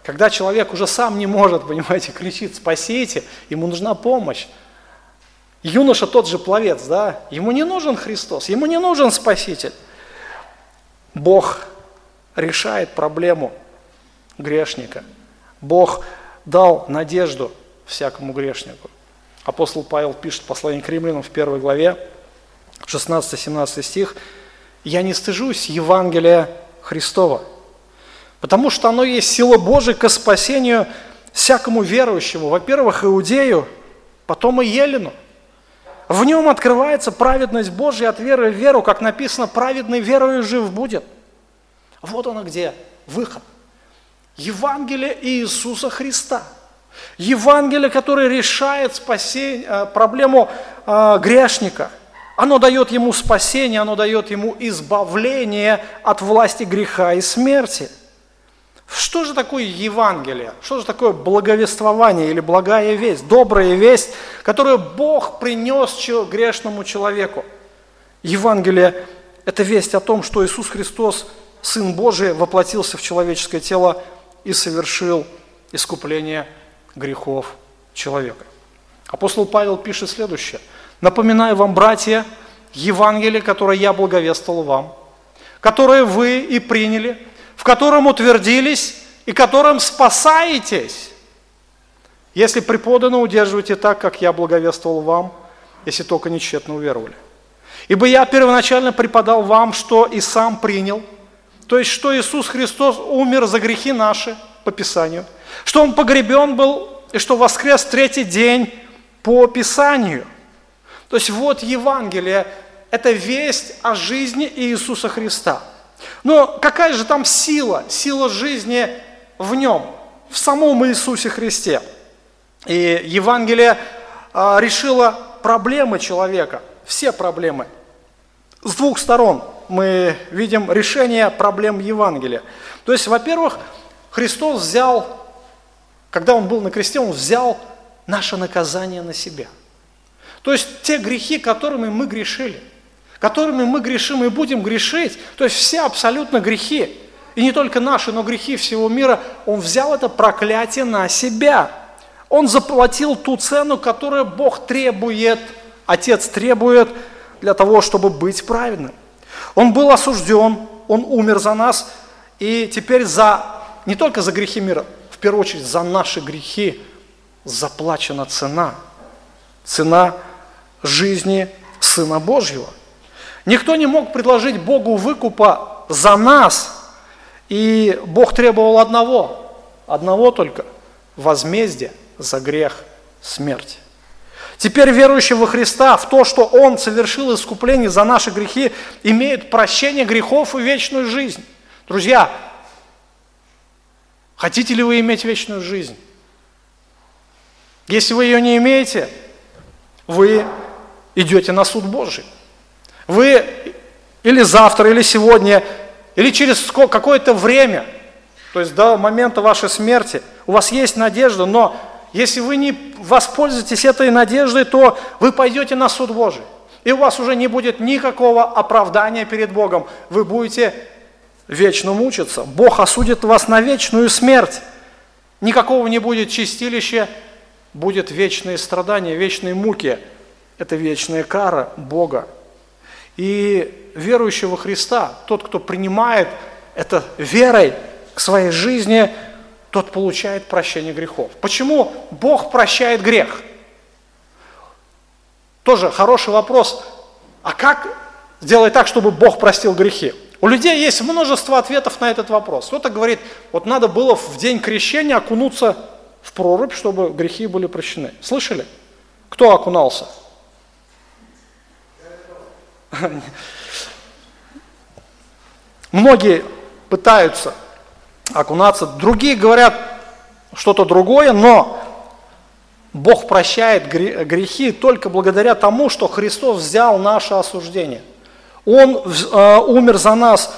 Когда человек уже сам не может, понимаете, кричит, спасите, ему нужна помощь. Юноша тот же пловец, да, ему не нужен Христос, ему не нужен Спаситель. Бог решает проблему грешника. Бог дал надежду всякому грешнику. Апостол Павел пишет послание к римлянам в первой главе, 16-17 стих, «Я не стыжусь Евангелия Христова, потому что оно есть сила Божия к спасению всякому верующему, во-первых, иудею, потом и елену. В нем открывается праведность Божья от веры в веру, как написано, праведный верою жив будет. Вот оно где, выход – Евангелие Иисуса Христа. Евангелие, которое решает спасение, э, проблему э, грешника. Оно дает ему спасение, оно дает ему избавление от власти греха и смерти. Что же такое Евангелие? Что же такое благовествование или благая весть, добрая весть, которую Бог принес грешному человеку? Евангелие – это весть о том, что Иисус Христос, Сын Божий, воплотился в человеческое тело и совершил искупление грехов человека. Апостол Павел пишет следующее. «Напоминаю вам, братья, Евангелие, которое я благовествовал вам, которое вы и приняли, в котором утвердились и которым спасаетесь, если преподано удерживаете так, как я благовествовал вам, если только нечетно уверовали. Ибо я первоначально преподал вам, что и сам принял, то есть, что Иисус Христос умер за грехи наши, по Писанию, что Он погребен был, и что воскрес третий день по Писанию. То есть, вот Евангелие, это весть о жизни Иисуса Христа. Но какая же там сила, сила жизни в Нем, в самом Иисусе Христе? И Евангелие а, решило проблемы человека, все проблемы. С двух сторон мы видим решение проблем Евангелия. То есть, во-первых, Христос взял, когда Он был на кресте, Он взял наше наказание на себя. То есть те грехи, которыми мы грешили, которыми мы грешим и будем грешить, то есть все абсолютно грехи, и не только наши, но грехи всего мира, Он взял это проклятие на себя. Он заплатил ту цену, которую Бог требует, Отец требует для того, чтобы быть праведным. Он был осужден, Он умер за нас, и теперь за, не только за грехи мира, в первую очередь за наши грехи заплачена цена. Цена жизни Сына Божьего. Никто не мог предложить Богу выкупа за нас, и Бог требовал одного, одного только – возмездия за грех смерти. Теперь верующие во Христа в то, что Он совершил искупление за наши грехи, имеют прощение грехов и вечную жизнь. Друзья, хотите ли вы иметь вечную жизнь? Если вы ее не имеете, вы идете на суд Божий. Вы или завтра, или сегодня, или через какое-то время, то есть до момента вашей смерти, у вас есть надежда, но если вы не воспользуетесь этой надеждой, то вы пойдете на суд Божий. И у вас уже не будет никакого оправдания перед Богом. Вы будете вечно мучиться. Бог осудит вас на вечную смерть. Никакого не будет чистилища, будет вечные страдания, вечные муки. Это вечная кара Бога. И верующий во Христа, тот, кто принимает это верой к своей жизни – тот получает прощение грехов. Почему Бог прощает грех? Тоже хороший вопрос. А как сделать так, чтобы Бог простил грехи? У людей есть множество ответов на этот вопрос. Кто-то говорит, вот надо было в день крещения окунуться в прорубь, чтобы грехи были прощены. Слышали? Кто окунался? Многие пытаются окунаться. Другие говорят что-то другое, но Бог прощает грехи только благодаря тому, что Христос взял наше осуждение. Он э, умер за нас,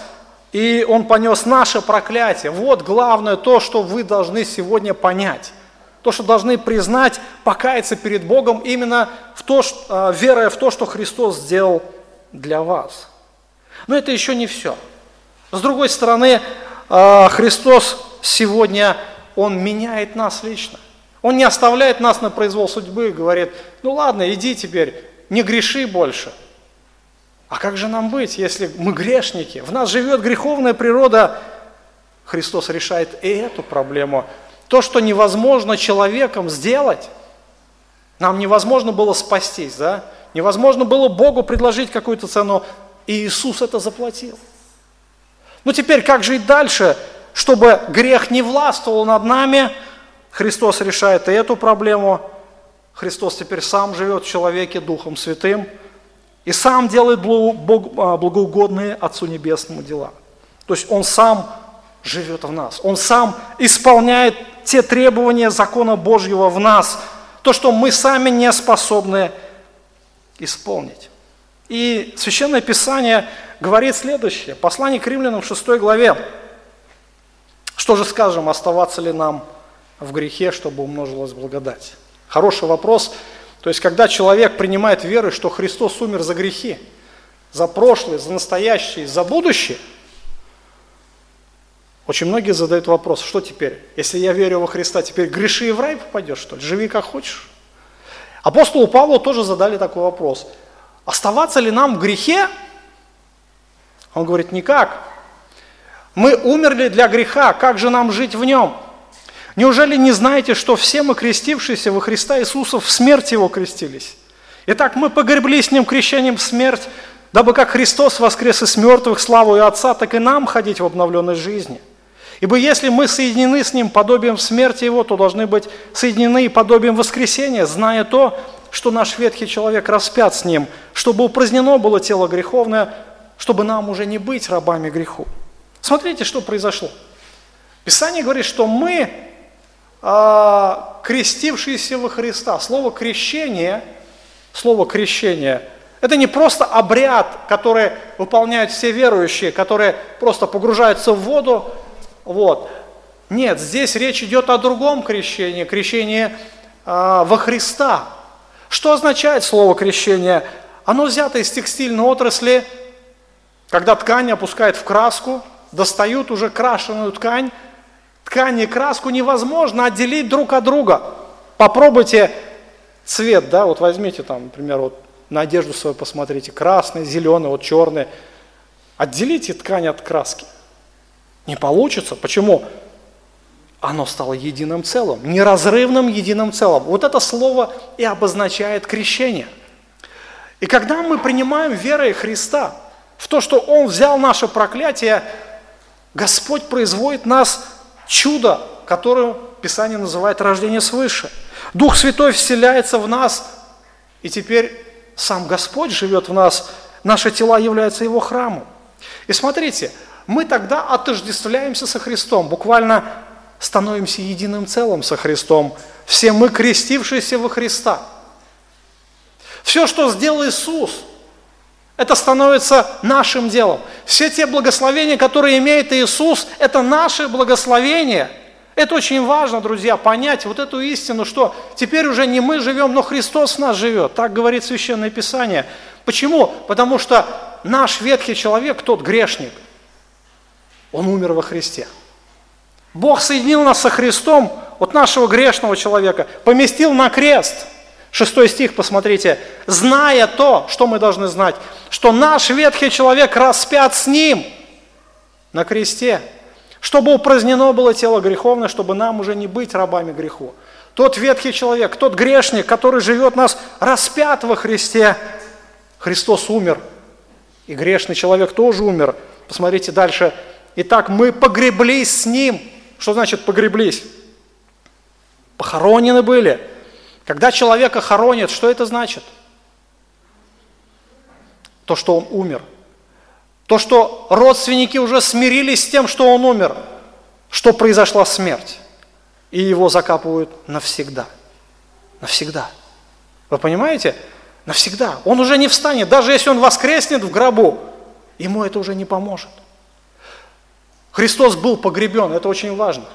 и Он понес наше проклятие. Вот главное то, что вы должны сегодня понять. То, что должны признать, покаяться перед Богом именно в то, что, э, веруя в то, что Христос сделал для вас. Но это еще не все. С другой стороны, а, Христос сегодня, Он меняет нас лично. Он не оставляет нас на произвол судьбы и говорит, ну ладно, иди теперь, не греши больше. А как же нам быть, если мы грешники? В нас живет греховная природа. Христос решает и эту проблему. То, что невозможно человеком сделать, нам невозможно было спастись, да? Невозможно было Богу предложить какую-то цену, и Иисус это заплатил. Ну теперь как жить дальше, чтобы грех не властвовал над нами? Христос решает и эту проблему. Христос теперь сам живет в человеке Духом Святым и сам делает а, благоугодные Отцу Небесному дела. То есть Он сам живет в нас. Он сам исполняет те требования закона Божьего в нас, то, что мы сами не способны исполнить. И Священное Писание говорит следующее. Послание к римлянам в 6 главе. Что же скажем, оставаться ли нам в грехе, чтобы умножилась благодать? Хороший вопрос. То есть, когда человек принимает веру, что Христос умер за грехи, за прошлое, за настоящее, за будущее, очень многие задают вопрос, что теперь? Если я верю во Христа, теперь греши и в рай попадешь, что ли? Живи как хочешь. Апостолу Павлу тоже задали такой вопрос. Оставаться ли нам в грехе, он говорит, никак. Мы умерли для греха, как же нам жить в нем? Неужели не знаете, что все мы, крестившиеся во Христа Иисуса, в смерть Его крестились? Итак, мы погребли с Ним крещением в смерть, дабы как Христос воскрес из мертвых славу и Отца, так и нам ходить в обновленной жизни. Ибо если мы соединены с Ним подобием смерти Его, то должны быть соединены и подобием воскресения, зная то, что наш ветхий человек распят с Ним, чтобы упразднено было тело греховное, чтобы нам уже не быть рабами греху. Смотрите, что произошло. Писание говорит, что мы, а, крестившиеся во Христа, слово крещение, слово крещение, это не просто обряд, который выполняют все верующие, которые просто погружаются в воду, вот. Нет, здесь речь идет о другом крещении, крещении э, во Христа. Что означает слово крещение? Оно взято из текстильной отрасли, когда ткань опускает в краску, достают уже крашеную ткань, ткань и краску невозможно отделить друг от друга. Попробуйте цвет, да, вот возьмите там, например, вот на одежду свою посмотрите, красный, зеленый, вот черный. Отделите ткань от краски. Не получится. Почему? Оно стало единым целым, неразрывным единым целым. Вот это слово и обозначает крещение. И когда мы принимаем верой Христа в то, что Он взял наше проклятие, Господь производит нас чудо, которое Писание называет рождение свыше. Дух Святой вселяется в нас, и теперь сам Господь живет в нас, наши тела являются Его храмом. И смотрите, мы тогда отождествляемся со Христом, буквально становимся единым целым со Христом. Все мы крестившиеся во Христа. Все, что сделал Иисус, это становится нашим делом. Все те благословения, которые имеет Иисус, это наши благословения. Это очень важно, друзья, понять вот эту истину, что теперь уже не мы живем, но Христос нас живет. Так говорит Священное Писание. Почему? Потому что наш ветхий человек, тот грешник, он умер во Христе. Бог соединил нас со Христом, вот нашего грешного человека, поместил на крест. Шестой стих, посмотрите. «Зная то, что мы должны знать, что наш ветхий человек распят с Ним на кресте, чтобы упразднено было тело греховное, чтобы нам уже не быть рабами греху. Тот ветхий человек, тот грешник, который живет нас распят во Христе, Христос умер, и грешный человек тоже умер. Посмотрите дальше. Итак, мы погреблись с Ним. Что значит погреблись? Похоронены были. Когда человека хоронят, что это значит? То, что он умер – то, что родственники уже смирились с тем, что он умер, что произошла смерть, и его закапывают навсегда. Навсегда. Вы понимаете? Навсегда. Он уже не встанет. Даже если он воскреснет в гробу, ему это уже не поможет. Христос был погребен, это очень важно.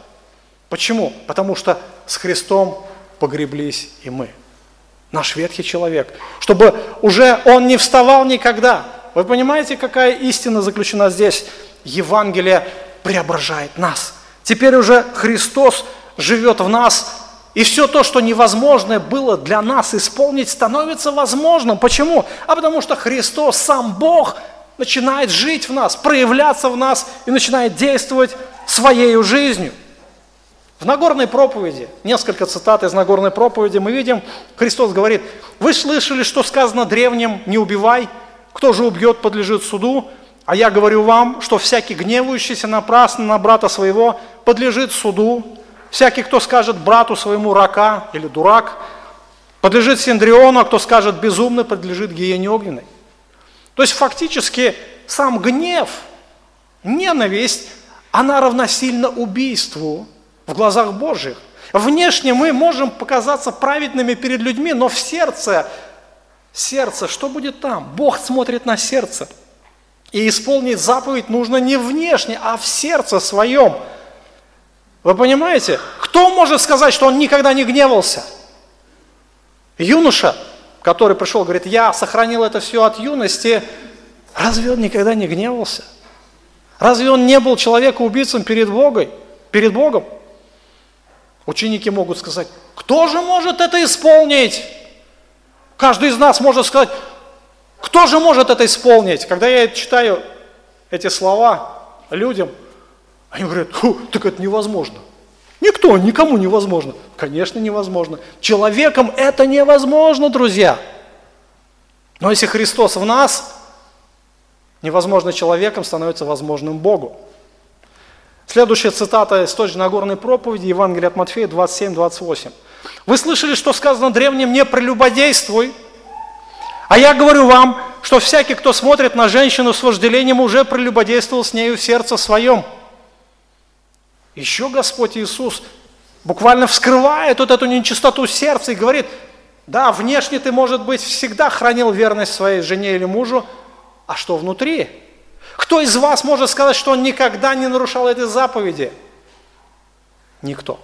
Почему? Потому что с Христом погреблись и мы. Наш ветхий человек. Чтобы уже он не вставал никогда. Вы понимаете, какая истина заключена здесь? Евангелие преображает нас. Теперь уже Христос живет в нас, и все то, что невозможное было для нас исполнить, становится возможным. Почему? А потому что Христос, сам Бог, начинает жить в нас, проявляться в нас и начинает действовать своей жизнью. В Нагорной проповеди, несколько цитат из Нагорной проповеди, мы видим, Христос говорит, вы слышали, что сказано древним, не убивай, кто же убьет, подлежит суду. А я говорю вам, что всякий гневающийся напрасно на брата своего подлежит суду. Всякий, кто скажет брату своему рака или дурак, подлежит синдриону, а кто скажет безумный, подлежит гиене огненной. То есть фактически сам гнев, ненависть, она равносильна убийству в глазах Божьих. Внешне мы можем показаться праведными перед людьми, но в сердце Сердце, что будет там? Бог смотрит на сердце. И исполнить заповедь нужно не внешне, а в сердце своем. Вы понимаете? Кто может сказать, что он никогда не гневался? Юноша, который пришел, говорит, я сохранил это все от юности, разве он никогда не гневался? Разве он не был человеком-убийцем перед Богом? Перед Богом? Ученики могут сказать, кто же может это исполнить? Каждый из нас может сказать, кто же может это исполнить? Когда я читаю эти слова людям, они говорят, так это невозможно. Никто, никому невозможно. Конечно, невозможно. Человеком это невозможно, друзья. Но если Христос в нас, невозможно человеком становится возможным Богу. Следующая цитата из той же Нагорной проповеди, Евангелия от Матфея 27-28. «Вы слышали, что сказано древним, не прелюбодействуй, а я говорю вам, что всякий, кто смотрит на женщину с вожделением, уже прелюбодействовал с нею в сердце своем». Еще Господь Иисус буквально вскрывает вот эту нечистоту сердца и говорит, да, внешне ты, может быть, всегда хранил верность своей жене или мужу, а что внутри? Кто из вас может сказать, что он никогда не нарушал этой заповеди? Никто.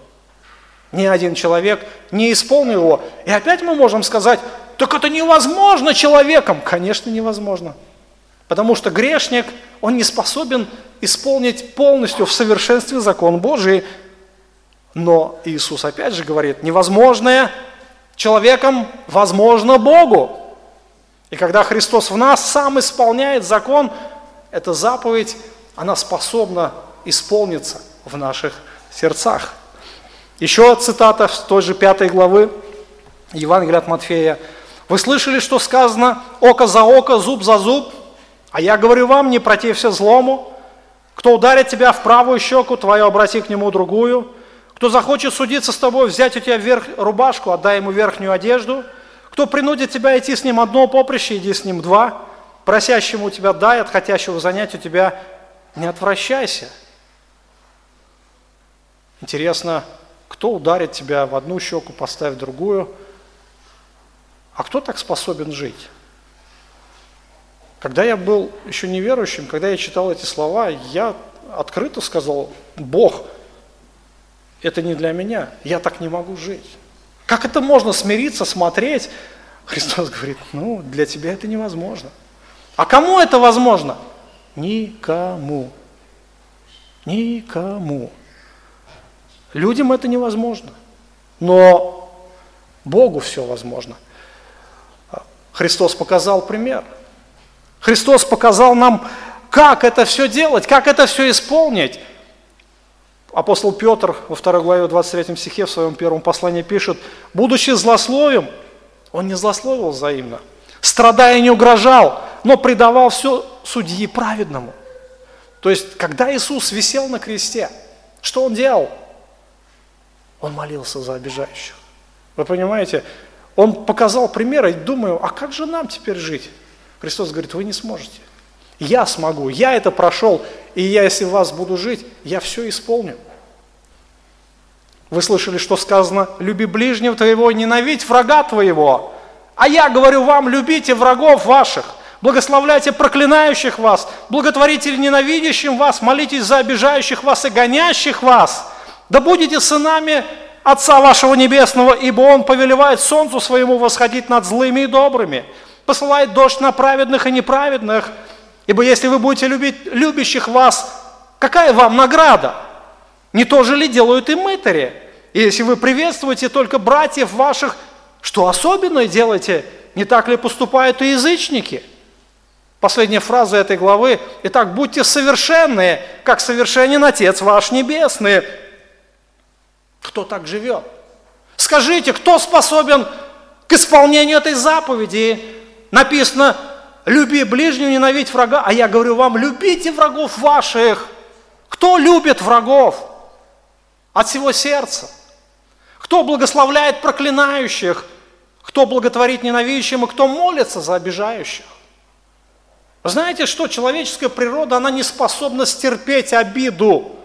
Ни один человек не исполнил его. И опять мы можем сказать, так это невозможно человеком. Конечно, невозможно. Потому что грешник, он не способен исполнить полностью в совершенстве закон Божий. Но Иисус опять же говорит, невозможное человеком возможно Богу. И когда Христос в нас сам исполняет закон, эта заповедь, она способна исполниться в наших сердцах. Еще цитата с той же пятой главы Евангелия от Матфея. «Вы слышали, что сказано око за око, зуб за зуб? А я говорю вам, не протився злому. Кто ударит тебя в правую щеку, твою обрати к нему другую. Кто захочет судиться с тобой, взять у тебя вверх рубашку, отдай ему верхнюю одежду. Кто принудит тебя идти с ним одно поприще, иди с ним два. Просящему у тебя дай, от хотящего занять у тебя не отвращайся. Интересно, кто ударит тебя в одну щеку, поставь другую? А кто так способен жить? Когда я был еще неверующим, когда я читал эти слова, я открыто сказал, Бог, это не для меня, я так не могу жить. Как это можно смириться, смотреть? Христос говорит, ну, для тебя это невозможно. А кому это возможно? Никому. Никому. Людям это невозможно. Но Богу все возможно. Христос показал пример. Христос показал нам, как это все делать, как это все исполнить. Апостол Петр во 2 главе 23 стихе в своем первом послании пишет, «Будучи злословием, он не злословил взаимно, страдая не угрожал, но предавал все судьи праведному». То есть, когда Иисус висел на кресте, что Он делал? Он молился за обижающих. Вы понимаете? Он показал примеры, и думаю, а как же нам теперь жить? Христос говорит, вы не сможете. Я смогу, я это прошел, и я, если в вас буду жить, я все исполню. Вы слышали, что сказано, люби ближнего твоего, ненавидь врага твоего. А я говорю вам, любите врагов ваших, благословляйте проклинающих вас, благотворите ненавидящим вас, молитесь за обижающих вас и гонящих вас. Да будете сынами Отца вашего Небесного, ибо Он повелевает солнцу своему восходить над злыми и добрыми, посылает дождь на праведных и неправедных. Ибо если вы будете любить любящих вас, какая вам награда? Не то же ли делают и мытари? И если вы приветствуете только братьев ваших, что особенное делаете? Не так ли поступают и язычники? Последняя фраза этой главы. Итак, будьте совершенные, как совершенен Отец ваш Небесный. Кто так живет? Скажите, кто способен к исполнению этой заповеди? Написано, люби ближнего, ненавидь врага. А я говорю вам, любите врагов ваших. Кто любит врагов? От всего сердца. Кто благословляет проклинающих? Кто благотворит ненавидящим и кто молится за обижающих? Знаете, что человеческая природа, она не способна стерпеть обиду.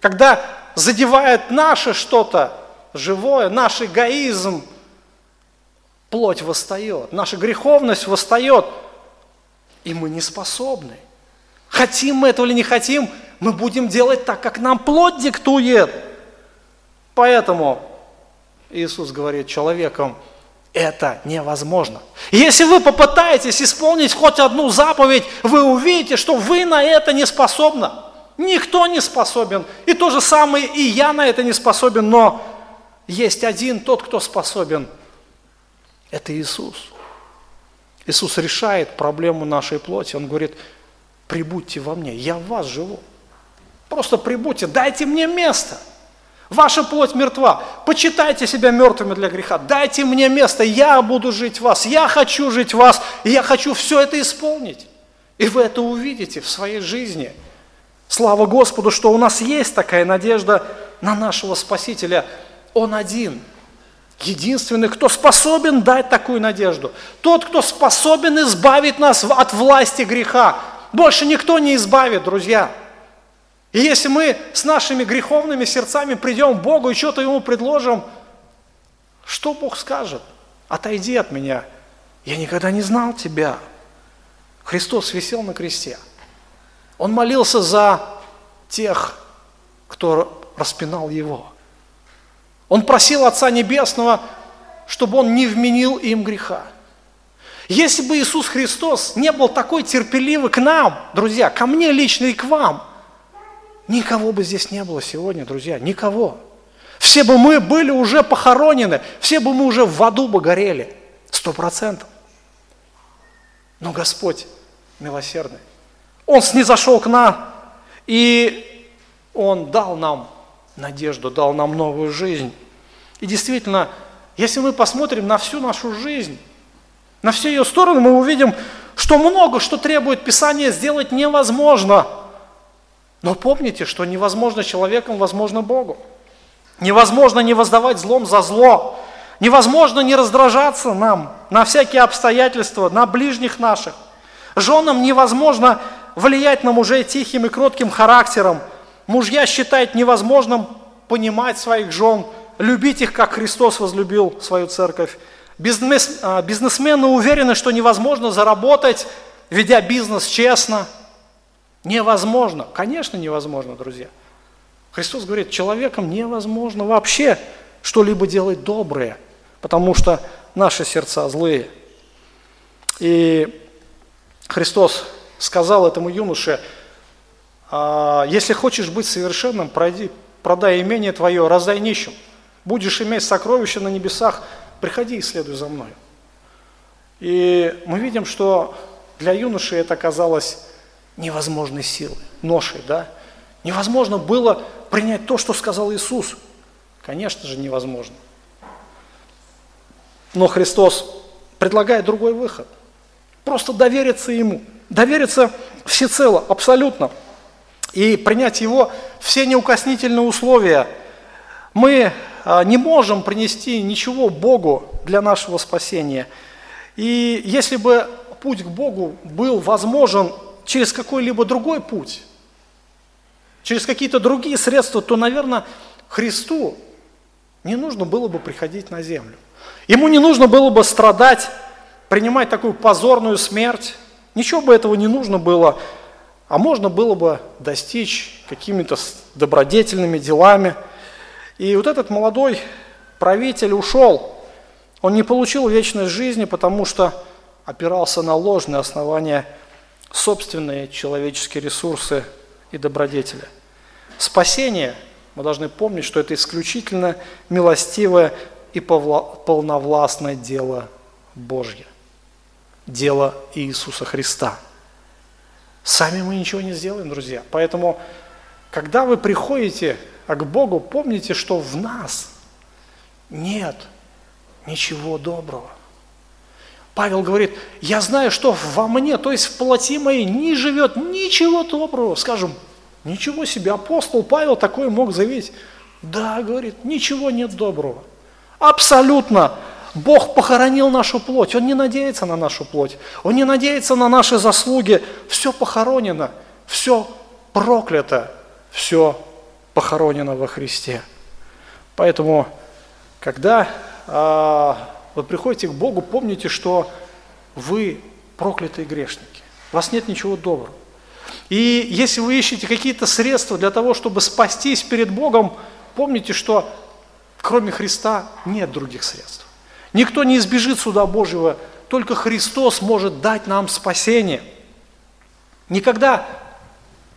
Когда задевает наше что-то живое, наш эгоизм, плоть восстает, наша греховность восстает, и мы не способны. Хотим мы этого или не хотим, мы будем делать так, как нам плоть диктует. Поэтому Иисус говорит человеком, это невозможно. Если вы попытаетесь исполнить хоть одну заповедь, вы увидите, что вы на это не способны. Никто не способен. И то же самое и я на это не способен, но есть один тот, кто способен – это Иисус. Иисус решает проблему нашей плоти. Он говорит, прибудьте во мне, я в вас живу. Просто прибудьте, дайте мне место. Ваша плоть мертва. Почитайте себя мертвыми для греха. Дайте мне место, я буду жить в вас. Я хочу жить в вас, и я хочу все это исполнить. И вы это увидите в своей жизни. Слава Господу, что у нас есть такая надежда на нашего Спасителя. Он один, единственный, кто способен дать такую надежду. Тот, кто способен избавить нас от власти греха. Больше никто не избавит, друзья. И если мы с нашими греховными сердцами придем к Богу и что-то Ему предложим, что Бог скажет? Отойди от меня. Я никогда не знал тебя. Христос висел на кресте. Он молился за тех, кто распинал Его. Он просил Отца Небесного, чтобы Он не вменил им греха. Если бы Иисус Христос не был такой терпеливый к нам, друзья, ко мне лично и к вам – Никого бы здесь не было сегодня, друзья, никого. Все бы мы были уже похоронены, все бы мы уже в аду бы горели, сто процентов. Но Господь милосердный, Он снизошел к нам, и Он дал нам надежду, дал нам новую жизнь. И действительно, если мы посмотрим на всю нашу жизнь, на все ее стороны, мы увидим, что много что требует Писания сделать невозможно – но помните, что невозможно человеком, возможно Богу. Невозможно не воздавать злом за зло. Невозможно не раздражаться нам на всякие обстоятельства, на ближних наших. Женам невозможно влиять на мужей тихим и кротким характером. Мужья считают невозможным понимать своих жен, любить их, как Христос возлюбил свою церковь. А, бизнесмены уверены, что невозможно заработать, ведя бизнес честно – Невозможно. Конечно, невозможно, друзья. Христос говорит, человеком невозможно вообще что-либо делать доброе, потому что наши сердца злые. И Христос сказал этому юноше, «А, если хочешь быть совершенным, пройди, продай имение твое, раздай нищим. Будешь иметь сокровища на небесах, приходи и следуй за мной. И мы видим, что для юноши это казалось невозможной силы, ношей, да? Невозможно было принять то, что сказал Иисус. Конечно же, невозможно. Но Христос предлагает другой выход. Просто довериться Ему, довериться всецело, абсолютно, и принять Его все неукоснительные условия. Мы а, не можем принести ничего Богу для нашего спасения. И если бы путь к Богу был возможен через какой-либо другой путь, через какие-то другие средства, то, наверное, Христу не нужно было бы приходить на землю. Ему не нужно было бы страдать, принимать такую позорную смерть. Ничего бы этого не нужно было, а можно было бы достичь какими-то добродетельными делами. И вот этот молодой правитель ушел. Он не получил вечной жизни, потому что опирался на ложные основания собственные человеческие ресурсы и добродетели. Спасение, мы должны помнить, что это исключительно милостивое и полновластное дело Божье, дело Иисуса Христа. Сами мы ничего не сделаем, друзья. Поэтому, когда вы приходите к Богу, помните, что в нас нет ничего доброго. Павел говорит, я знаю, что во мне, то есть в плоти моей, не живет ничего доброго. Скажем, ничего себе, апостол Павел такой мог заявить. Да, говорит, ничего нет доброго. Абсолютно. Бог похоронил нашу плоть, Он не надеется на нашу плоть, Он не надеется на наши заслуги. Все похоронено, все проклято, все похоронено во Христе. Поэтому, когда а, вы приходите к Богу, помните, что вы проклятые грешники. У вас нет ничего доброго. И если вы ищете какие-то средства для того, чтобы спастись перед Богом, помните, что кроме Христа нет других средств. Никто не избежит суда Божьего, только Христос может дать нам спасение. Никогда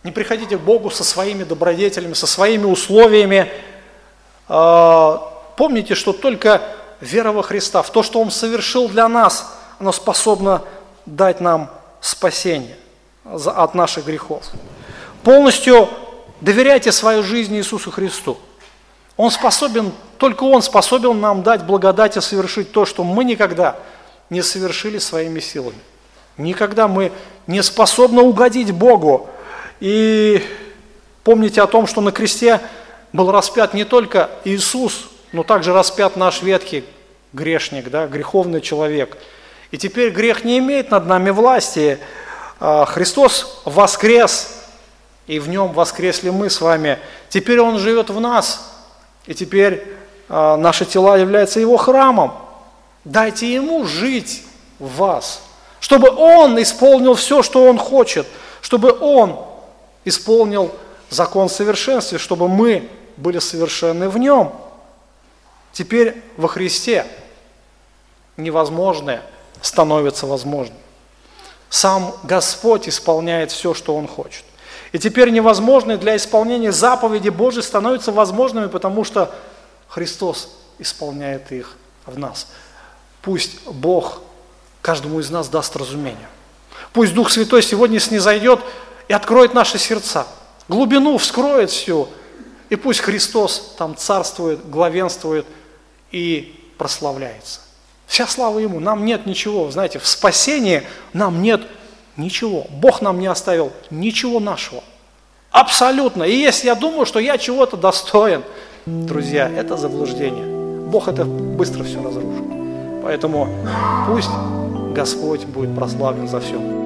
не приходите к Богу со своими добродетелями, со своими условиями. А, помните, что только вера во Христа, в то, что Он совершил для нас, оно способно дать нам спасение от наших грехов. Полностью доверяйте свою жизнь Иисусу Христу. Он способен, только Он способен нам дать благодать и совершить то, что мы никогда не совершили своими силами. Никогда мы не способны угодить Богу. И помните о том, что на кресте был распят не только Иисус, но также распят наш ветхий грешник, да, греховный человек. И теперь грех не имеет над нами власти. А, Христос воскрес, и в нем воскресли мы с вами. Теперь Он живет в нас, и теперь а, наши тела являются Его храмом. Дайте Ему жить в вас, чтобы Он исполнил все, что Он хочет, чтобы Он исполнил закон совершенствия, чтобы мы были совершенны в Нем. Теперь во Христе невозможное становится возможным. Сам Господь исполняет все, что Он хочет. И теперь невозможное для исполнения заповеди Божьей становится возможными, потому что Христос исполняет их в нас. Пусть Бог каждому из нас даст разумение. Пусть Дух Святой сегодня снизойдет и откроет наши сердца, глубину вскроет всю, и пусть Христос там царствует, главенствует и прославляется. Вся слава Ему. Нам нет ничего, знаете, в спасении нам нет ничего. Бог нам не оставил ничего нашего. Абсолютно. И если я думаю, что я чего-то достоин, друзья, это заблуждение. Бог это быстро все разрушит. Поэтому пусть Господь будет прославлен за все.